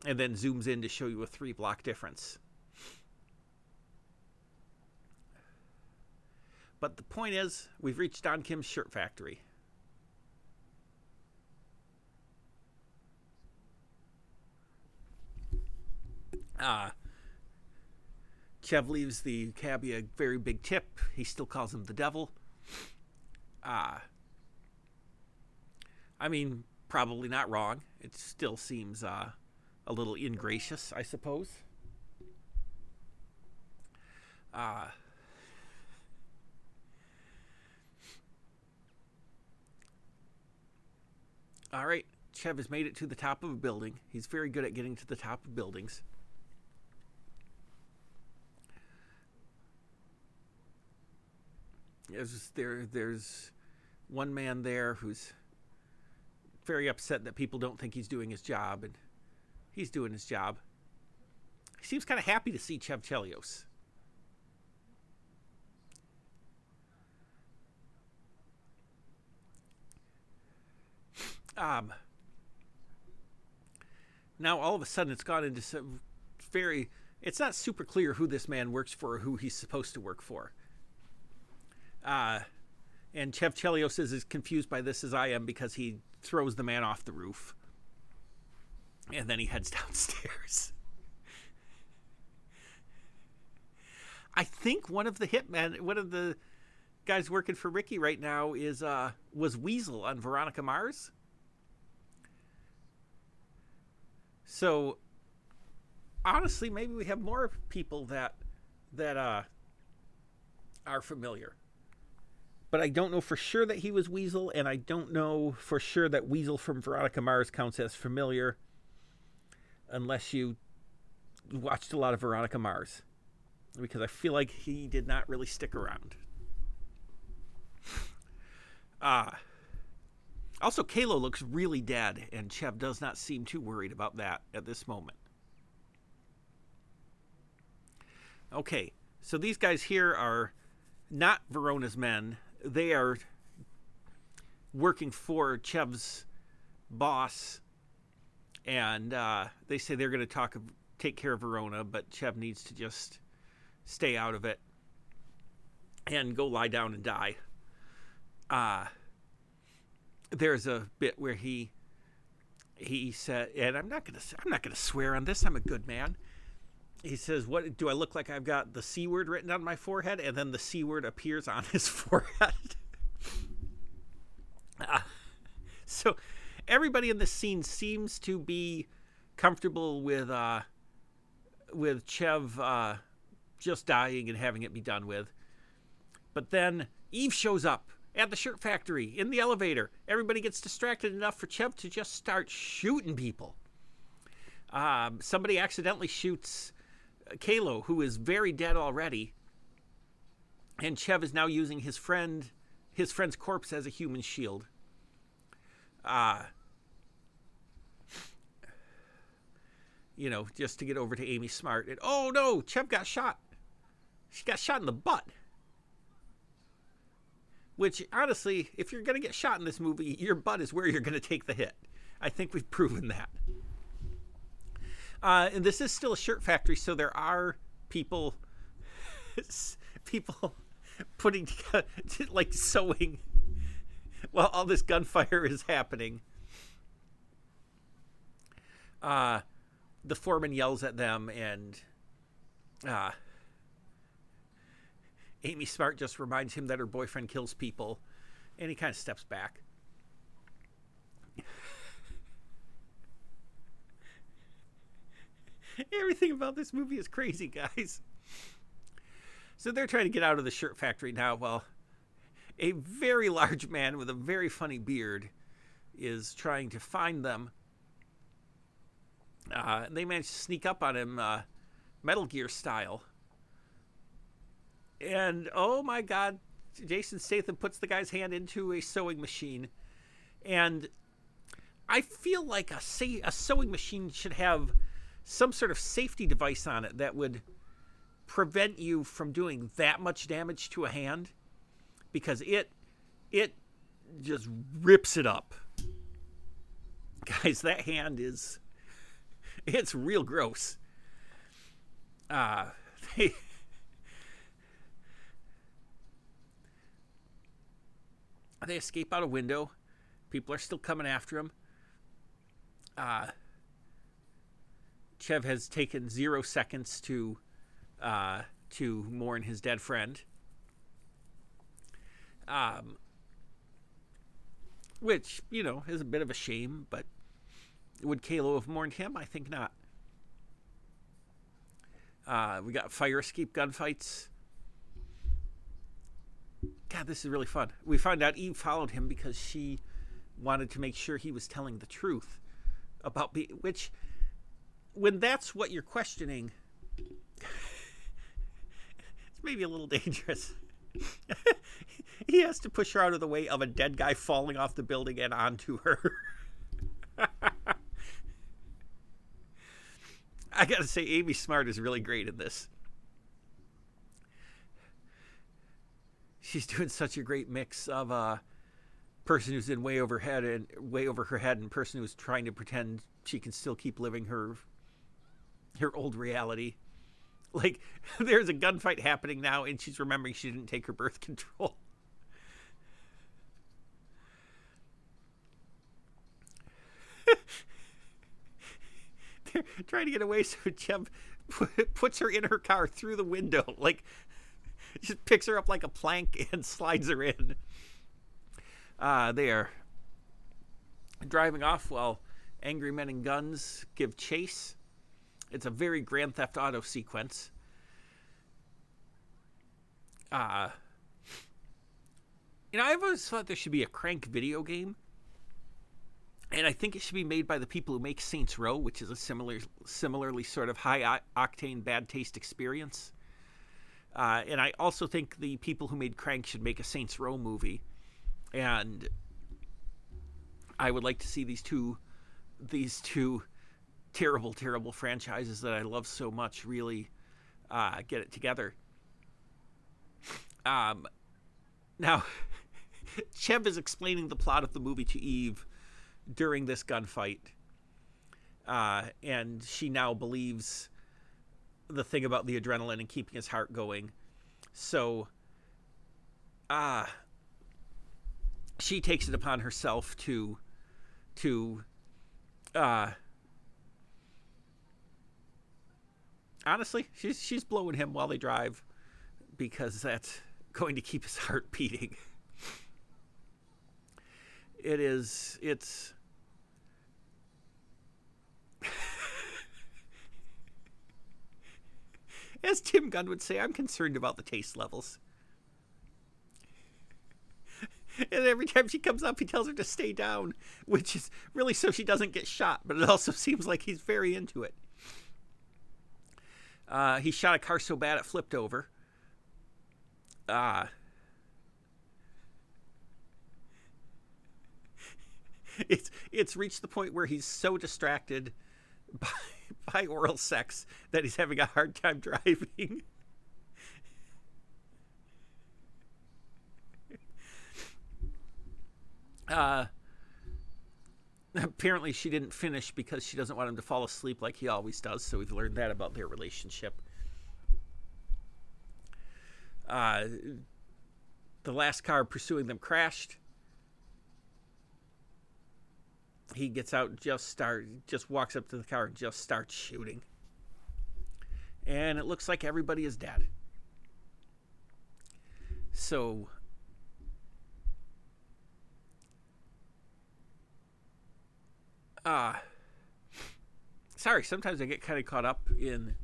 and then zooms in to show you a three block difference. But the point is, we've reached Don Kim's shirt factory. Uh, Chev leaves the cabbie a very big tip. He still calls him the devil. Uh, I mean, probably not wrong. It still seems uh, a little ingracious, I suppose. Uh, all right, Chev has made it to the top of a building. He's very good at getting to the top of buildings. There's there there's one man there who's very upset that people don't think he's doing his job, and he's doing his job. He seems kind of happy to see Chev Chelios. Um, now all of a sudden it's gone into some very it's not super clear who this man works for or who he's supposed to work for uh, and Chev Chelios is as confused by this as I am because he throws the man off the roof. And then he heads downstairs. I think one of the hitmen, one of the guys working for Ricky right now is uh was Weasel on Veronica Mars. So honestly, maybe we have more people that that uh are familiar but I don't know for sure that he was Weasel, and I don't know for sure that Weasel from Veronica Mars counts as familiar unless you watched a lot of Veronica Mars. Because I feel like he did not really stick around. Ah. Uh, also, Kaylo looks really dead, and Chev does not seem too worried about that at this moment. Okay, so these guys here are not Verona's men they are working for Chev's boss, and uh, they say they're going to talk, take care of Verona, but Chev needs to just stay out of it and go lie down and die. Uh, there's a bit where he he said, and I'm not gonna I'm not gonna swear on this. I'm a good man he says, "What do I look like? I've got the c word written on my forehead, and then the c word appears on his forehead." uh, so, everybody in this scene seems to be comfortable with uh, with Chev uh, just dying and having it be done with. But then Eve shows up at the shirt factory in the elevator. Everybody gets distracted enough for Chev to just start shooting people. Um, somebody accidentally shoots Kaylo, who is very dead already, and Chev is now using his friend, his friend's corpse as a human shield. Uh, you know, just to get over to Amy Smart. And oh no, Chev got shot. She got shot in the butt. Which, honestly, if you're to get shot in this movie, your butt is where you're to take the hit. I think we've proven that. Uh, and this is still a shirt factory, so there are people, people putting together, like sewing, while all this gunfire is happening, uh, the foreman yells at them, and uh, Amy Smart just reminds him that her boyfriend kills people, and he kind of steps back. Everything about this movie is crazy, guys. So they're trying to get out of the shirt factory now. Well, a very large man with a very funny beard is trying to find them. Uh, they manage to sneak up on him, uh, Metal Gear style. And oh my God, Jason Statham puts the guy's hand into a sewing machine. And I feel like a, a sewing machine should have some sort of safety device on it that would prevent you from doing that much damage to a hand because it it just rips it up. Guys, that hand is it's real gross. Uh they they escape out a window. People are still coming after them. Uh Chev has taken zero seconds to uh, to mourn his dead friend. Um, which you know is a bit of a shame, but would Kaylo have mourned him? I think not. Uh, we got fire escape gunfights. God, this is really fun. We found out Eve followed him because she wanted to make sure he was telling the truth about be- which when that's what you're questioning, it's maybe a little dangerous. he has to push her out of the way of a dead guy falling off the building and onto her. I gotta say, Amy Smart is really great in this. She's doing such a great mix of a uh, person who's in way over head and way over her head, and person who's trying to pretend she can still keep living her her old reality. Like, there's a gunfight happening now, and she's remembering she didn't take her birth control. They're trying to get away, so Chev puts her in her car through the window. Like, just picks her up like a plank and slides her in. Uh, they are driving off while angry men and guns give chase. It's a very Grand Theft Auto sequence. Uh, you know, I've always thought there should be a crank video game. And I think it should be made by the people who make Saints Row, which is a similar, similarly sort of high octane, bad taste experience. Uh, and I also think the people who made Crank should make a Saints Row movie. And I would like to see these two, these two terrible, terrible franchises that I love so much really uh, get it together. Um, now, Chev is explaining the plot of the movie to Eve during this gunfight, uh, and she now believes the thing about the adrenaline and keeping his heart going. So, uh, she takes it upon herself to to uh honestly, she's she's blowing him while they drive because that's going to keep his heart beating. It is it's As Tim Gunn would say, I'm concerned about the taste levels. And every time she comes up, he tells her to stay down, which is really so she doesn't get shot, but it also seems like he's very into it. Uh, he shot a car so bad it flipped over. Ah. Uh, it's it's reached the point where he's so distracted by, by oral sex that he's having a hard time driving. uh apparently she didn't finish because she doesn't want him to fall asleep like he always does. So we've learned that about their relationship. Uh, the last car pursuing them crashed. he gets out, just start, just walks up to the car and just starts shooting. And it looks like everybody is dead. So uh sorry, sometimes I get kind of caught up in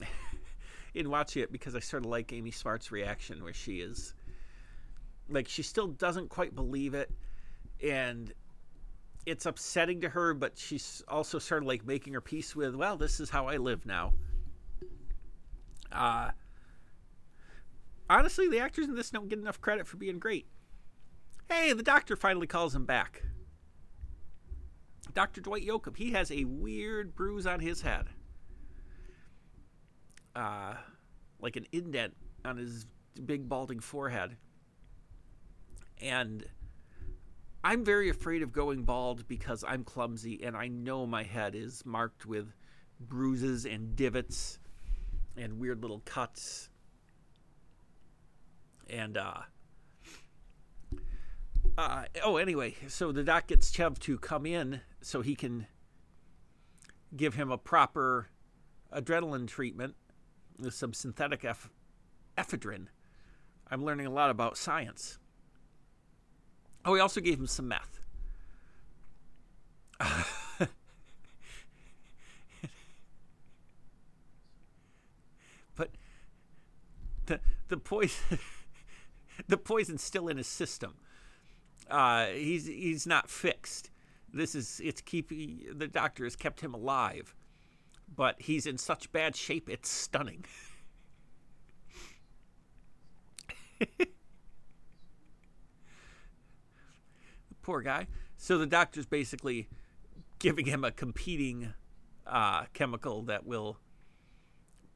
in watching it because I sort of like Amy Smart's reaction where she is like she still doesn't quite believe it and it's upsetting to her but she's also sort of like making her peace with well this is how I live now. Uh honestly the actors in this don't get enough credit for being great. Hey, the doctor finally calls him back. Dr. Dwight Yoakam, he has a weird bruise on his head. Uh, like an indent on his big balding forehead. And I'm very afraid of going bald because I'm clumsy and I know my head is marked with bruises and divots and weird little cuts. And uh uh, oh, anyway, so the doc gets Chev to come in so he can give him a proper adrenaline treatment with some synthetic eph- ephedrine. I'm learning a lot about science. Oh, he also gave him some meth. but the the poison the poison's still in his system uh, he's he's not fixed. This is it's keeping the doctor has kept him alive, but he's in such bad shape it's stunning. Poor guy. So the doctor's basically giving him a competing uh, chemical that will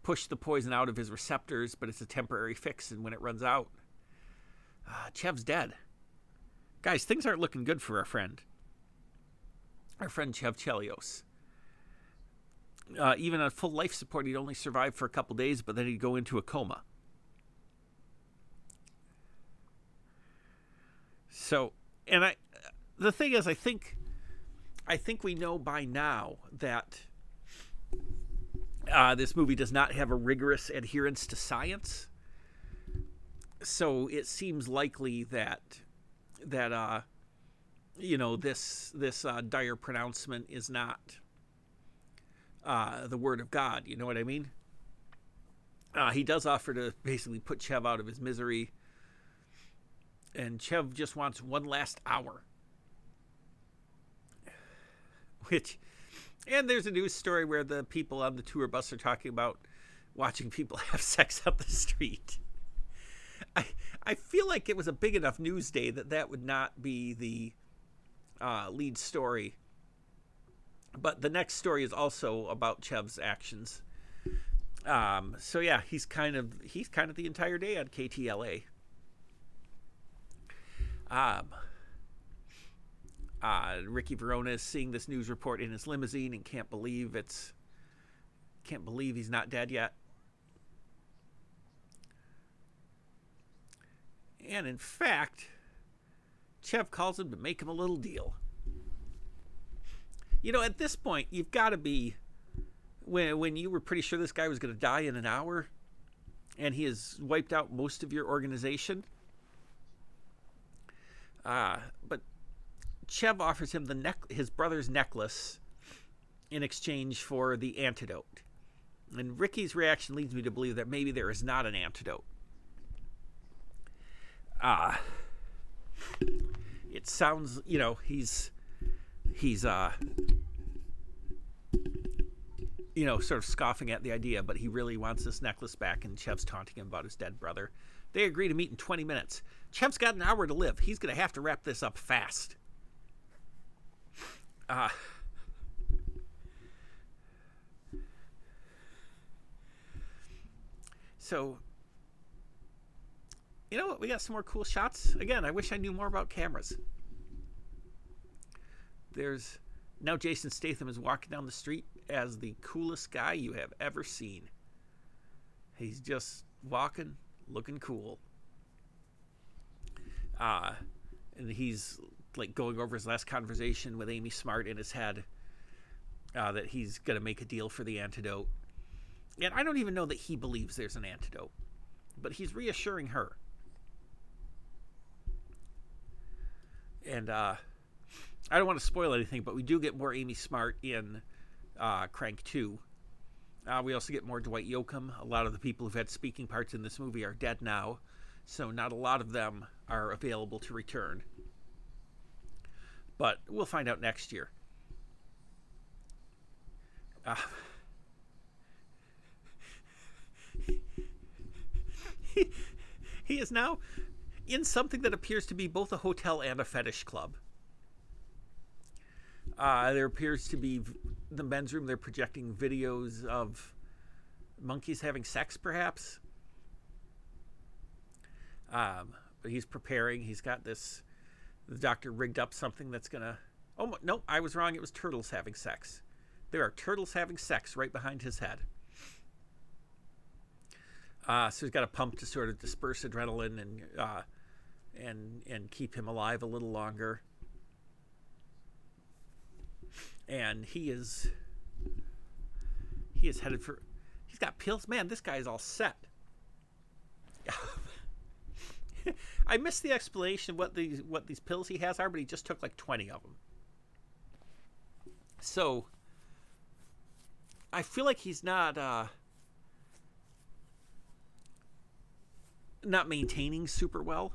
push the poison out of his receptors, but it's a temporary fix, and when it runs out, uh, Chev's dead. Guys, things aren't looking good for our friend. Our friend Chev Chelios. Uh, even on full life support, he'd only survive for a couple days, but then he'd go into a coma. So, and I, the thing is, I think, I think we know by now that uh, this movie does not have a rigorous adherence to science. So it seems likely that that uh, you know this this uh, dire pronouncement is not uh, the word of God. You know what I mean? Uh, he does offer to basically put Chev out of his misery, and Chev just wants one last hour. Which, and there's a news story where the people on the tour bus are talking about watching people have sex up the street. I I feel like it was a big enough news day that that would not be the uh, lead story. But the next story is also about Chev's actions. Um, so yeah, he's kind of he's kind of the entire day on KTLA. Um, uh, Ricky Verona is seeing this news report in his limousine and can't believe it's can't believe he's not dead yet. And in fact, Chev calls him to make him a little deal. You know, at this point, you've got to be when when you were pretty sure this guy was going to die in an hour, and he has wiped out most of your organization. Uh, but Chev offers him the neck his brother's necklace in exchange for the antidote. And Ricky's reaction leads me to believe that maybe there is not an antidote ah, uh, it sounds, you know, he's he's uh you know, sort of scoffing at the idea, but he really wants this necklace back, and Chev's taunting him about his dead brother. They agree to meet in 20 minutes. Chev's got an hour to live. He's going to have to wrap this up fast. Uh, so you know what? We got some more cool shots. Again, I wish I knew more about cameras. There's now Jason Statham is walking down the street as the coolest guy you have ever seen. He's just walking, looking cool. Uh, and he's like going over his last conversation with Amy Smart in his head uh, that he's going to make a deal for the antidote. And I don't even know that he believes there's an antidote, but he's reassuring her. And uh, I don't want to spoil anything, but we do get more Amy Smart in uh, Crank 2. Uh, we also get more Dwight Yoakam. A lot of the people who've had speaking parts in this movie are dead now, so not a lot of them are available to return. But we'll find out next year. Uh, he, he is now in something that appears to be both a hotel and a fetish club. Uh, there appears to be the men's room. They're projecting videos of monkeys having sex, perhaps. Um, but he's preparing. He's got this. The doctor rigged up something that's gonna. Oh no, I was wrong. It was turtles having sex. There are turtles having sex right behind his head. Uh, so he's got a pump to sort of disperse adrenaline and uh, and and keep him alive a little longer. And he is he is headed for he's got pills. Man this guy is all set. I missed the explanation what these what these pills he has are but he just took like 20 of them. So i feel like he's not uh not maintaining super well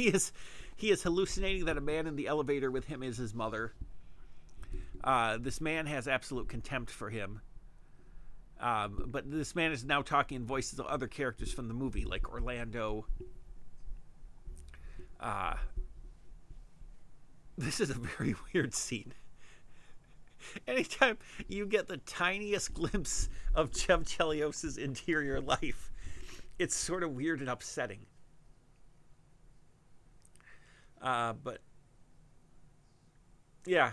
he is he is hallucinating that a man in the elevator with him is his mother. Uh, this man has absolute contempt for him. Um, but this man is now talking in voices of other characters from the movie, like Orlando. Uh, this is a very weird scene. Anytime you get the tiniest glimpse of Chev Chelios's interior life, it's sort of weird and upsetting. Uh, but yeah,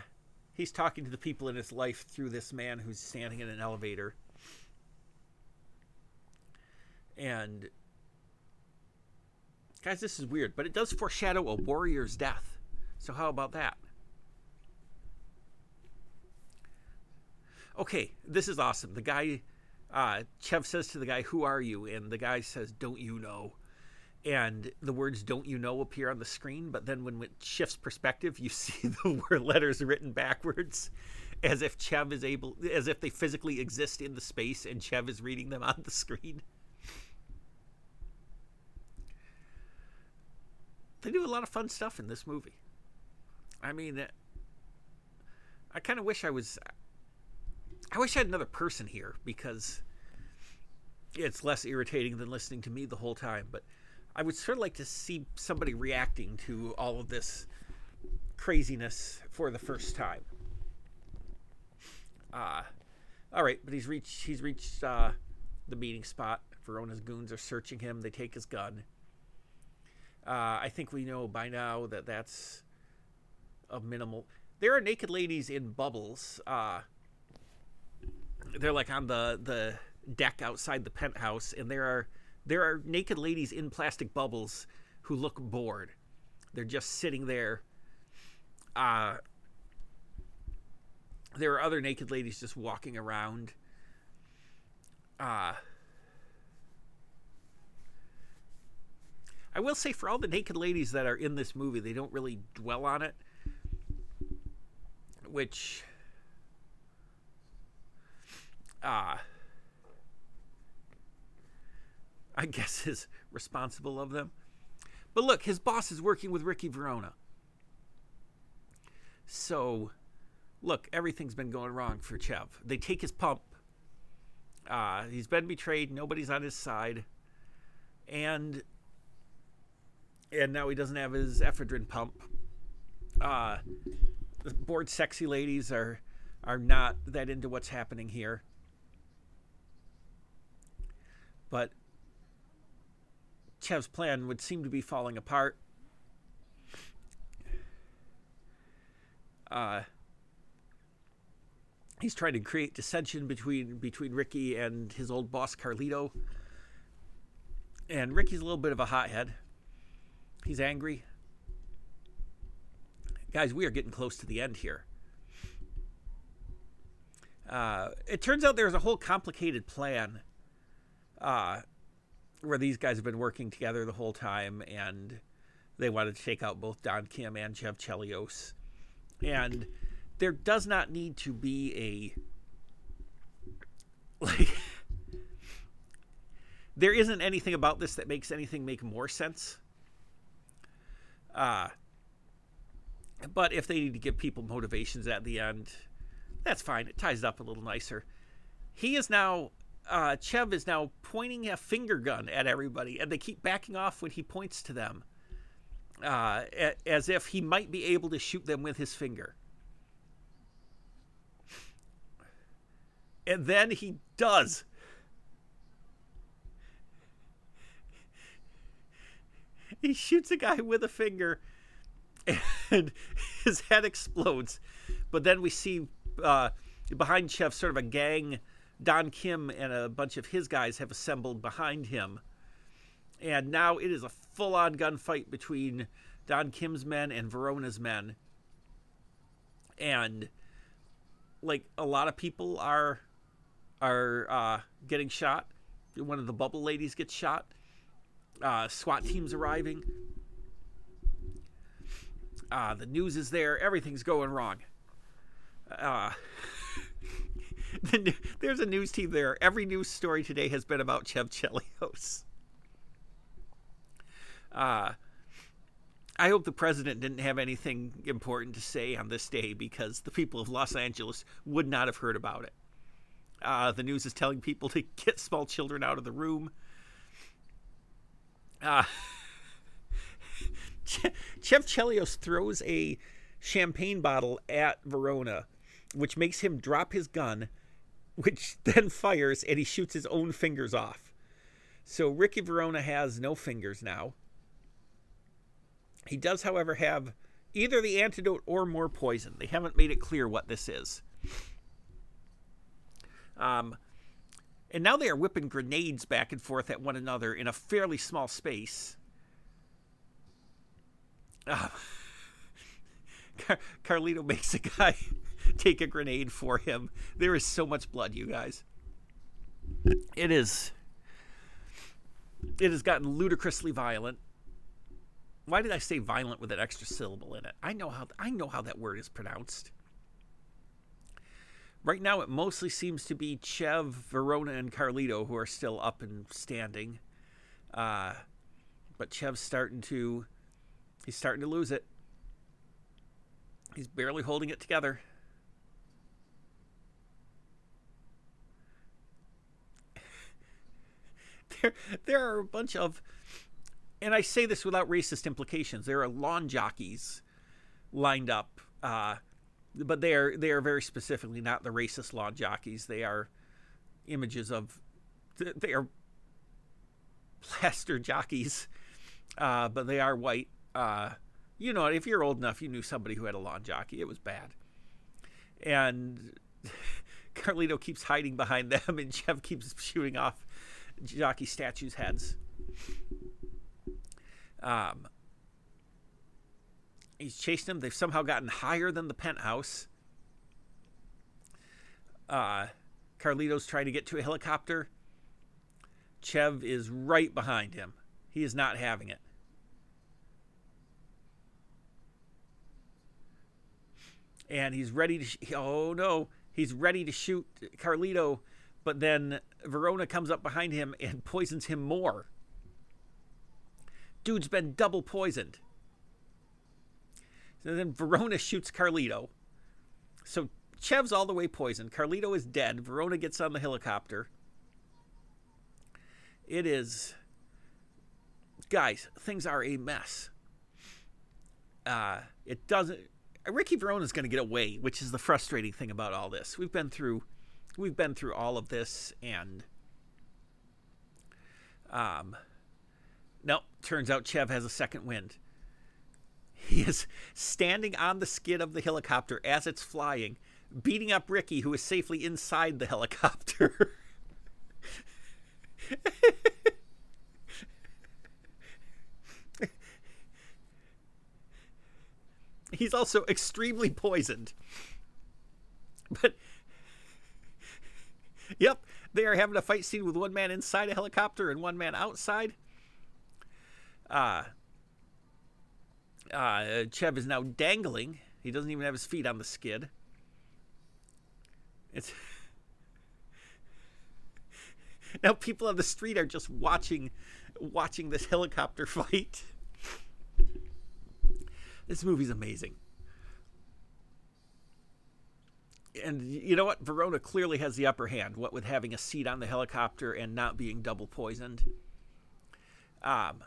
he's talking to the people in his life through this man who's standing in an elevator. And guys, this is weird, but it does foreshadow a warrior's death. So how about that? Okay, this is awesome. The guy, uh, Chev says to the guy, "Who are you?" And the guy says, "Don't you know?" And the words "don't you know" appear on the screen, but then when it shifts perspective, you see the word letters written backwards, as if Chev is able, as if they physically exist in the space, and Chev is reading them on the screen. They do a lot of fun stuff in this movie. I mean, uh, I kind of wish I was. I wish I had another person here because it's less irritating than listening to me the whole time. But I would sort of like to see somebody reacting to all of this craziness for the first time. Uh, all right, but he's reached he's reached uh, the meeting spot. Verona's goons are searching him. They take his gun. Uh, I think we know by now that that's a minimal. There are naked ladies in bubbles. Uh, they're like on the the deck outside the penthouse, and there are there are naked ladies in plastic bubbles who look bored. They're just sitting there. Uh, there are other naked ladies just walking around. Uh, I will say, for all the naked ladies that are in this movie, they don't really dwell on it. Which. Uh, I guess is responsible of them. But look, his boss is working with Ricky Verona. So, look, everything's been going wrong for Chev. They take his pump. Uh, he's been betrayed. Nobody's on his side. And and now he doesn't have his ephedrine pump. Uh, the bored sexy ladies are are not that into what's happening here. But Chev's plan would seem to be falling apart. Uh, he's trying to create dissension between between Ricky and his old boss Carlito. And Ricky's a little bit of a hothead. He's angry. Guys, we are getting close to the end here. Uh, it turns out there's a whole complicated plan uh, where these guys have been working together the whole time, and they wanted to take out both Don Kim and Chev Chelios. And there does not need to be a like there isn't anything about this that makes anything make more sense. Uh but if they need to give people motivations at the end, that's fine. It ties it up a little nicer. He is now uh, Chev is now pointing a finger gun at everybody, and they keep backing off when he points to them, uh, as if he might be able to shoot them with his finger. And then he does. He shoots a guy with a finger, and his head explodes. But then we see uh, behind Chev sort of a gang Don Kim and a bunch of his guys have assembled behind him. And now it is a full on gunfight between Don Kim's men and Verona's men. And like a lot of people are are uh, getting shot. One of the bubble ladies gets shot. Uh, SWAT teams arriving. Uh, the news is there. Everything's going wrong. Uh, the, there's a news team there. Every news story today has been about Chev Chelios. Uh, I hope the president didn't have anything important to say on this day because the people of Los Angeles would not have heard about it. Uh, the news is telling people to get small children out of the room. Uh, Chelios throws a champagne bottle at Verona, which makes him drop his gun which then fires and he shoots his own fingers off. So Ricky Verona has no fingers now. He does, however, have either the antidote or more poison. They haven't made it clear what this is. Um, and now they are whipping grenades back and forth at one another in a fairly small space. Uh, Car- Carlito makes a guy take a grenade for him. There is so much blood, you guys. It is. It has gotten ludicrously violent. Why did I say violent with an extra syllable in it? I know how I know how that word is pronounced. Right now, it mostly seems to be Chev, Verona, and Carlito who are still up and standing. Uh, but Chev's starting to he's starting to lose it. He's barely holding it together. There, there are a bunch of, and I say this without racist implications. There are lawn jockeys lined up, uh, but they are they are very specifically not the racist lawn jockeys. They are images of, they are plaster jockeys, uh, but they are white. Uh, you know, if you're old enough, you knew somebody who had a lawn jockey. It was bad, and. Carlito keeps hiding behind them, and Chev keeps shooting off jockey statues' heads. Um, he's chasing them. They've somehow gotten higher than the penthouse. Uh, Carlito's trying to get to a helicopter. Chev is right behind him. He is not having it. And he's ready to. Sh- oh no! He's ready to shoot Carlito but then Verona comes up behind him and poisons him more. Dude's been double poisoned. So then Verona shoots Carlito. So Chev's all the way poisoned. Carlito is dead. Verona gets on the helicopter. It is. Guys, things are a mess. Uh, it doesn't. Ricky Verona is going to get away, which is the frustrating thing about all this. We've been through we've been through all of this and um no turns out chev has a second wind he is standing on the skid of the helicopter as it's flying beating up Ricky, who is safely inside the helicopter. He's also extremely poisoned. But, yep, they are having a fight scene with one man inside a helicopter and one man outside. Uh, uh, Chev is now dangling. He doesn't even have his feet on the skid. It's now people on the street are just watching watching this helicopter fight. This movie's amazing. And you know what? Verona clearly has the upper hand, what with having a seat on the helicopter and not being double poisoned. Um,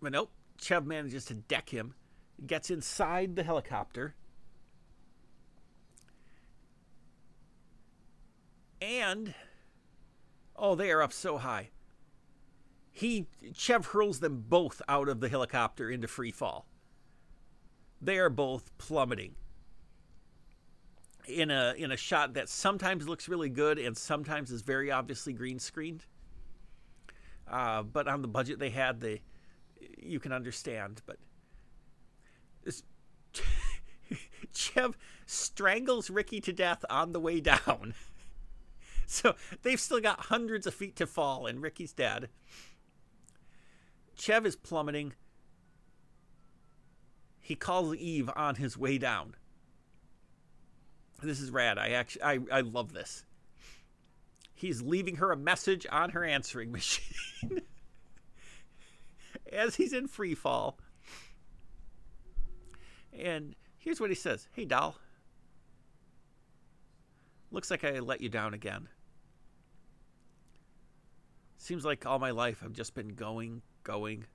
but nope, Chev manages to deck him, gets inside the helicopter, and oh, they are up so high. He Chev hurls them both out of the helicopter into free fall. They are both plummeting in a in a shot that sometimes looks really good and sometimes is very obviously green screened. Uh, but on the budget they had, they you can understand. But this Chev strangles Ricky to death on the way down. so they've still got hundreds of feet to fall, and Ricky's dead. Chev is plummeting. He calls Eve on his way down. This is rad. I actually I, I love this. He's leaving her a message on her answering machine as he's in free fall. And here's what he says Hey, doll. Looks like I let you down again. Seems like all my life I've just been going, going,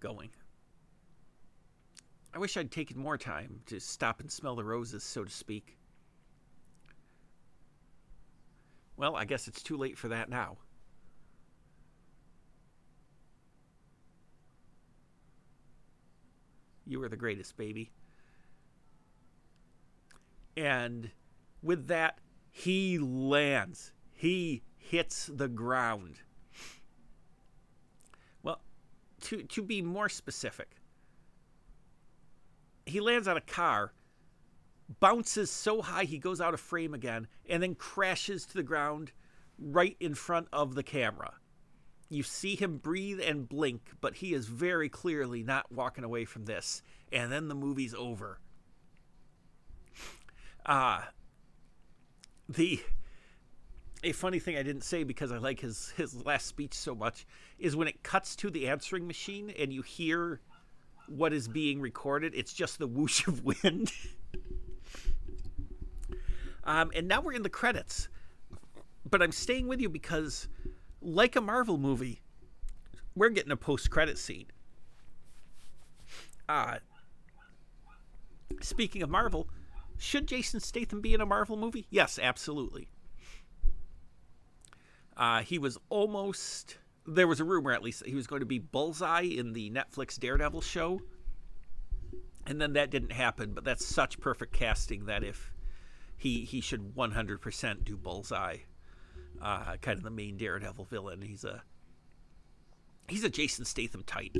going. I wish I'd taken more time to stop and smell the roses, so to speak. Well, I guess it's too late for that now. You were the greatest, baby. And with that, he lands. He hits the ground. Well, to, to be more specific, he lands on a car, bounces so high he goes out of frame again, and then crashes to the ground right in front of the camera. You see him breathe and blink, but he is very clearly not walking away from this. And then the movie's over. Uh the a funny thing I didn't say because I like his his last speech so much is when it cuts to the answering machine and you hear what is being recorded. It's just the whoosh of wind. um, and now we're in the credits. But I'm staying with you because, like a Marvel movie, we're getting a post credit scene. Uh, speaking of Marvel, should Jason Statham be in a Marvel movie? Yes, absolutely. Uh, he was almost there was a rumor at least that he was going to be Bullseye in the Netflix Daredevil show. And then that didn't happen, but that's such perfect casting that if he he should 100% do Bullseye, uh, kind of the main Daredevil villain. He's a he's a Jason Statham type.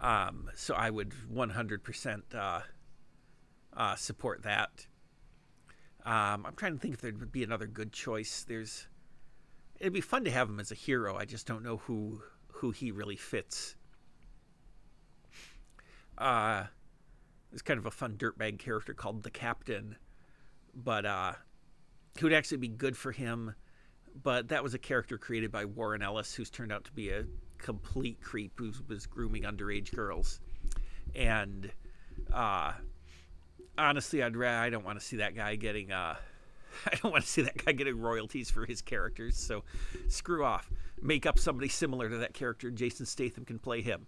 Um, so I would 100% uh, uh, support that. Um, I'm trying to think if there would be another good choice. There's it'd be fun to have him as a hero. I just don't know who who he really fits. Uh, there's kind of a fun dirtbag character called the Captain, but uh, who would actually be good for him. But that was a character created by Warren Ellis, who's turned out to be a complete creep who was grooming underage girls. And uh, honestly, I'd I don't want to see that guy getting uh, I don't want to see that guy getting royalties for his characters. So screw off. Make up somebody similar to that character. Jason Statham can play him.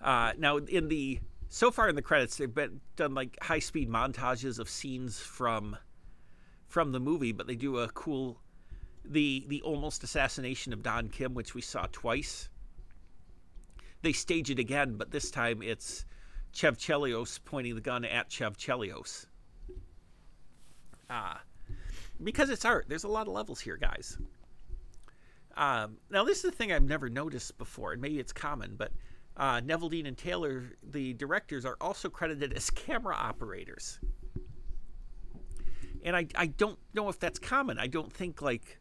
Uh, now, in the so far in the credits, they've been done like high speed montages of scenes from from the movie, but they do a cool the the almost assassination of Don Kim, which we saw twice. they stage it again, but this time it's Chev Chelios pointing the gun at Chev Ah, because it's art. There's a lot of levels here, guys. Um, now, this is the thing I've never noticed before, and maybe it's common, but uh, Neveldine and Taylor, the directors, are also credited as camera operators. And I, I don't know if that's common. I don't think, like,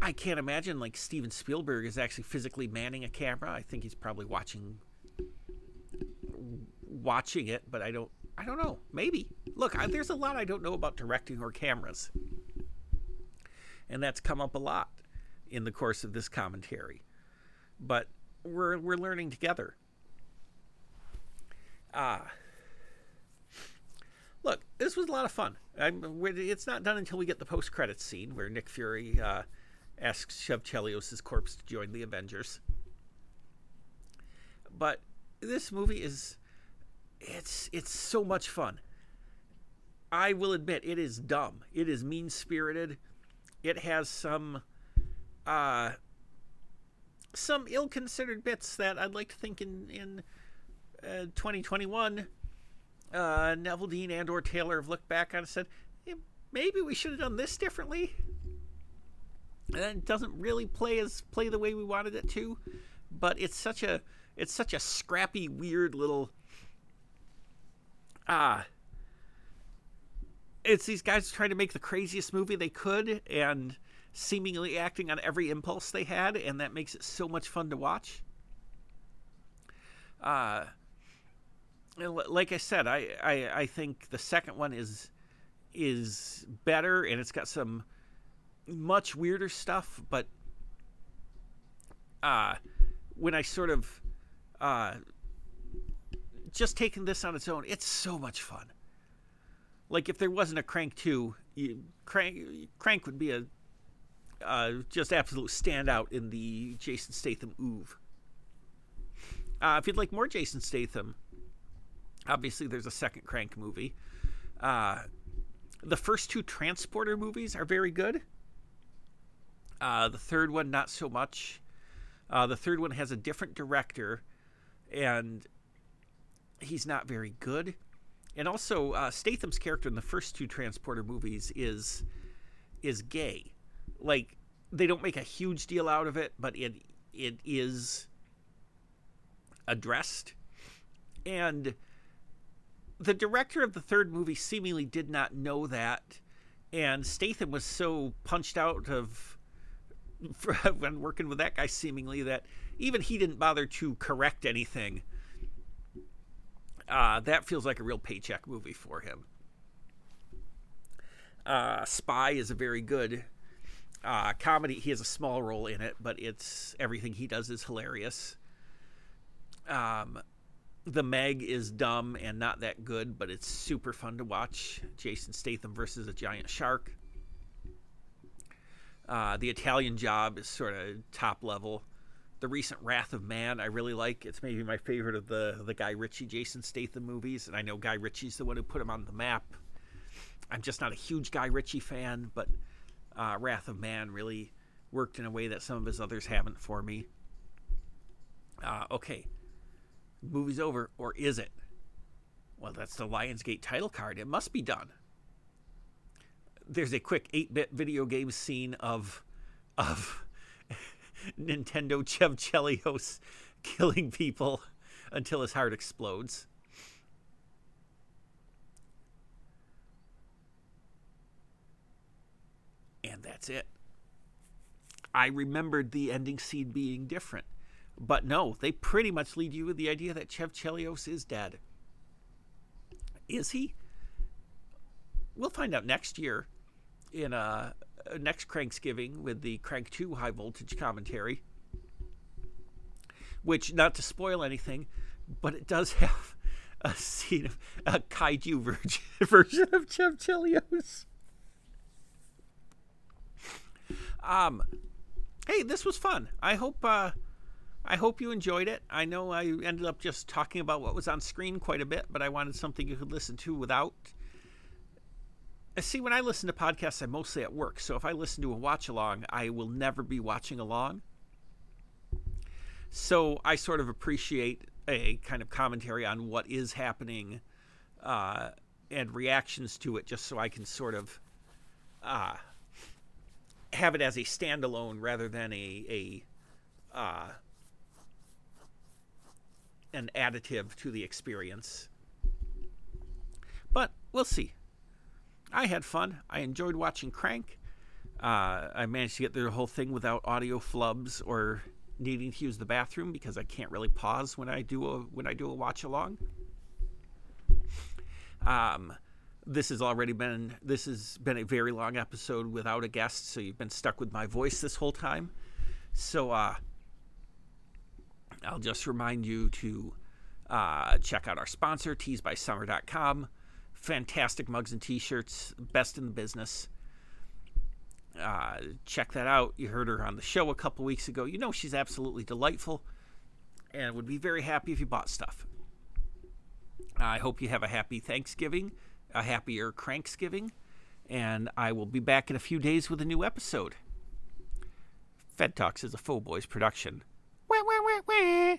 I can't imagine, like, Steven Spielberg is actually physically manning a camera. I think he's probably watching watching it, but I don't I don't know. Maybe. Look, I, there's a lot I don't know about directing or cameras and that's come up a lot in the course of this commentary. But we're we're learning together. Ah. Look, this was a lot of fun. I'm, it's not done until we get the post credits scene where Nick Fury uh, asks Chev Chelios' corpse to join the Avengers. But this movie is it's it's so much fun. I will admit it is dumb. It is mean spirited it has some uh, some ill-considered bits that I'd like to think in in uh, 2021, uh, Neveldine and or Taylor have looked back on and said, hey, maybe we should have done this differently. And it doesn't really play as play the way we wanted it to, but it's such a it's such a scrappy, weird little ah. It's these guys trying to make the craziest movie they could and seemingly acting on every impulse they had, and that makes it so much fun to watch. Uh, like I said, I, I, I think the second one is is better, and it's got some much weirder stuff. But uh, when I sort of uh, just taking this on its own, it's so much fun like if there wasn't a Crank two, you, Crank Crank would be a uh, just absolute standout in the Jason Statham oeuvre. Uh, if you'd like more Jason Statham, obviously there's a second Crank movie. Uh, the first two Transporter movies are very good. Uh, the third one, not so much. Uh, the third one has a different director, and he's not very good. And also, uh, Statham's character in the first two Transporter movies is is gay. Like they don't make a huge deal out of it, but it it is addressed. And the director of the third movie seemingly did not know that, and Statham was so punched out of when working with that guy seemingly that even he didn't bother to correct anything uh, that feels like a real paycheck movie for him. Uh, Spy is a very good uh, comedy. He has a small role in it, but it's everything he does is hilarious. Um, the Meg is dumb and not that good, but it's super fun to watch. Jason Statham versus a giant shark. Uh, the Italian Job is sort of top level the recent Wrath of Man I really like. It's maybe my favorite of the the Guy Ritchie, Jason Statham movies, and I know Guy Ritchie's the one who put him on the map. I'm just not a huge Guy Ritchie fan, but uh, Wrath of Man really worked in a way that some of his others haven't for me. Uh, okay, movie's over, or is it? Well, that's the Lionsgate title card. It must be done. There's a quick 8-bit video game scene of of Nintendo Chev Chelios killing people until his heart explodes. And that's it. I remembered the ending scene being different. But no, they pretty much lead you with the idea that Chev Chelios is dead. Is he? We'll find out next year in a next Cranksgiving with the Crank 2 high voltage commentary. Which, not to spoil anything, but it does have a scene of a kaiju version, of Chev Chelios. Um, hey, this was fun. I hope uh, I hope you enjoyed it. I know I ended up just talking about what was on screen quite a bit, but I wanted something you could listen to without see when I listen to podcasts, I'm mostly at work. So if I listen to a watch along, I will never be watching along. So I sort of appreciate a kind of commentary on what is happening uh, and reactions to it, just so I can sort of uh, have it as a standalone rather than a a uh, an additive to the experience. But we'll see. I had fun. I enjoyed watching Crank. Uh, I managed to get through the whole thing without audio flubs or needing to use the bathroom because I can't really pause when I do a when I do a watch along. Um, this has already been this has been a very long episode without a guest, so you've been stuck with my voice this whole time. So uh, I'll just remind you to uh, check out our sponsor, teesbysummer.com. Fantastic mugs and t-shirts, best in the business. Uh, check that out. You heard her on the show a couple weeks ago. You know she's absolutely delightful and would be very happy if you bought stuff. I hope you have a happy Thanksgiving, a happier Cranksgiving, and I will be back in a few days with a new episode. Fed Talks is a Faux Boys production. Wah, wah, wah,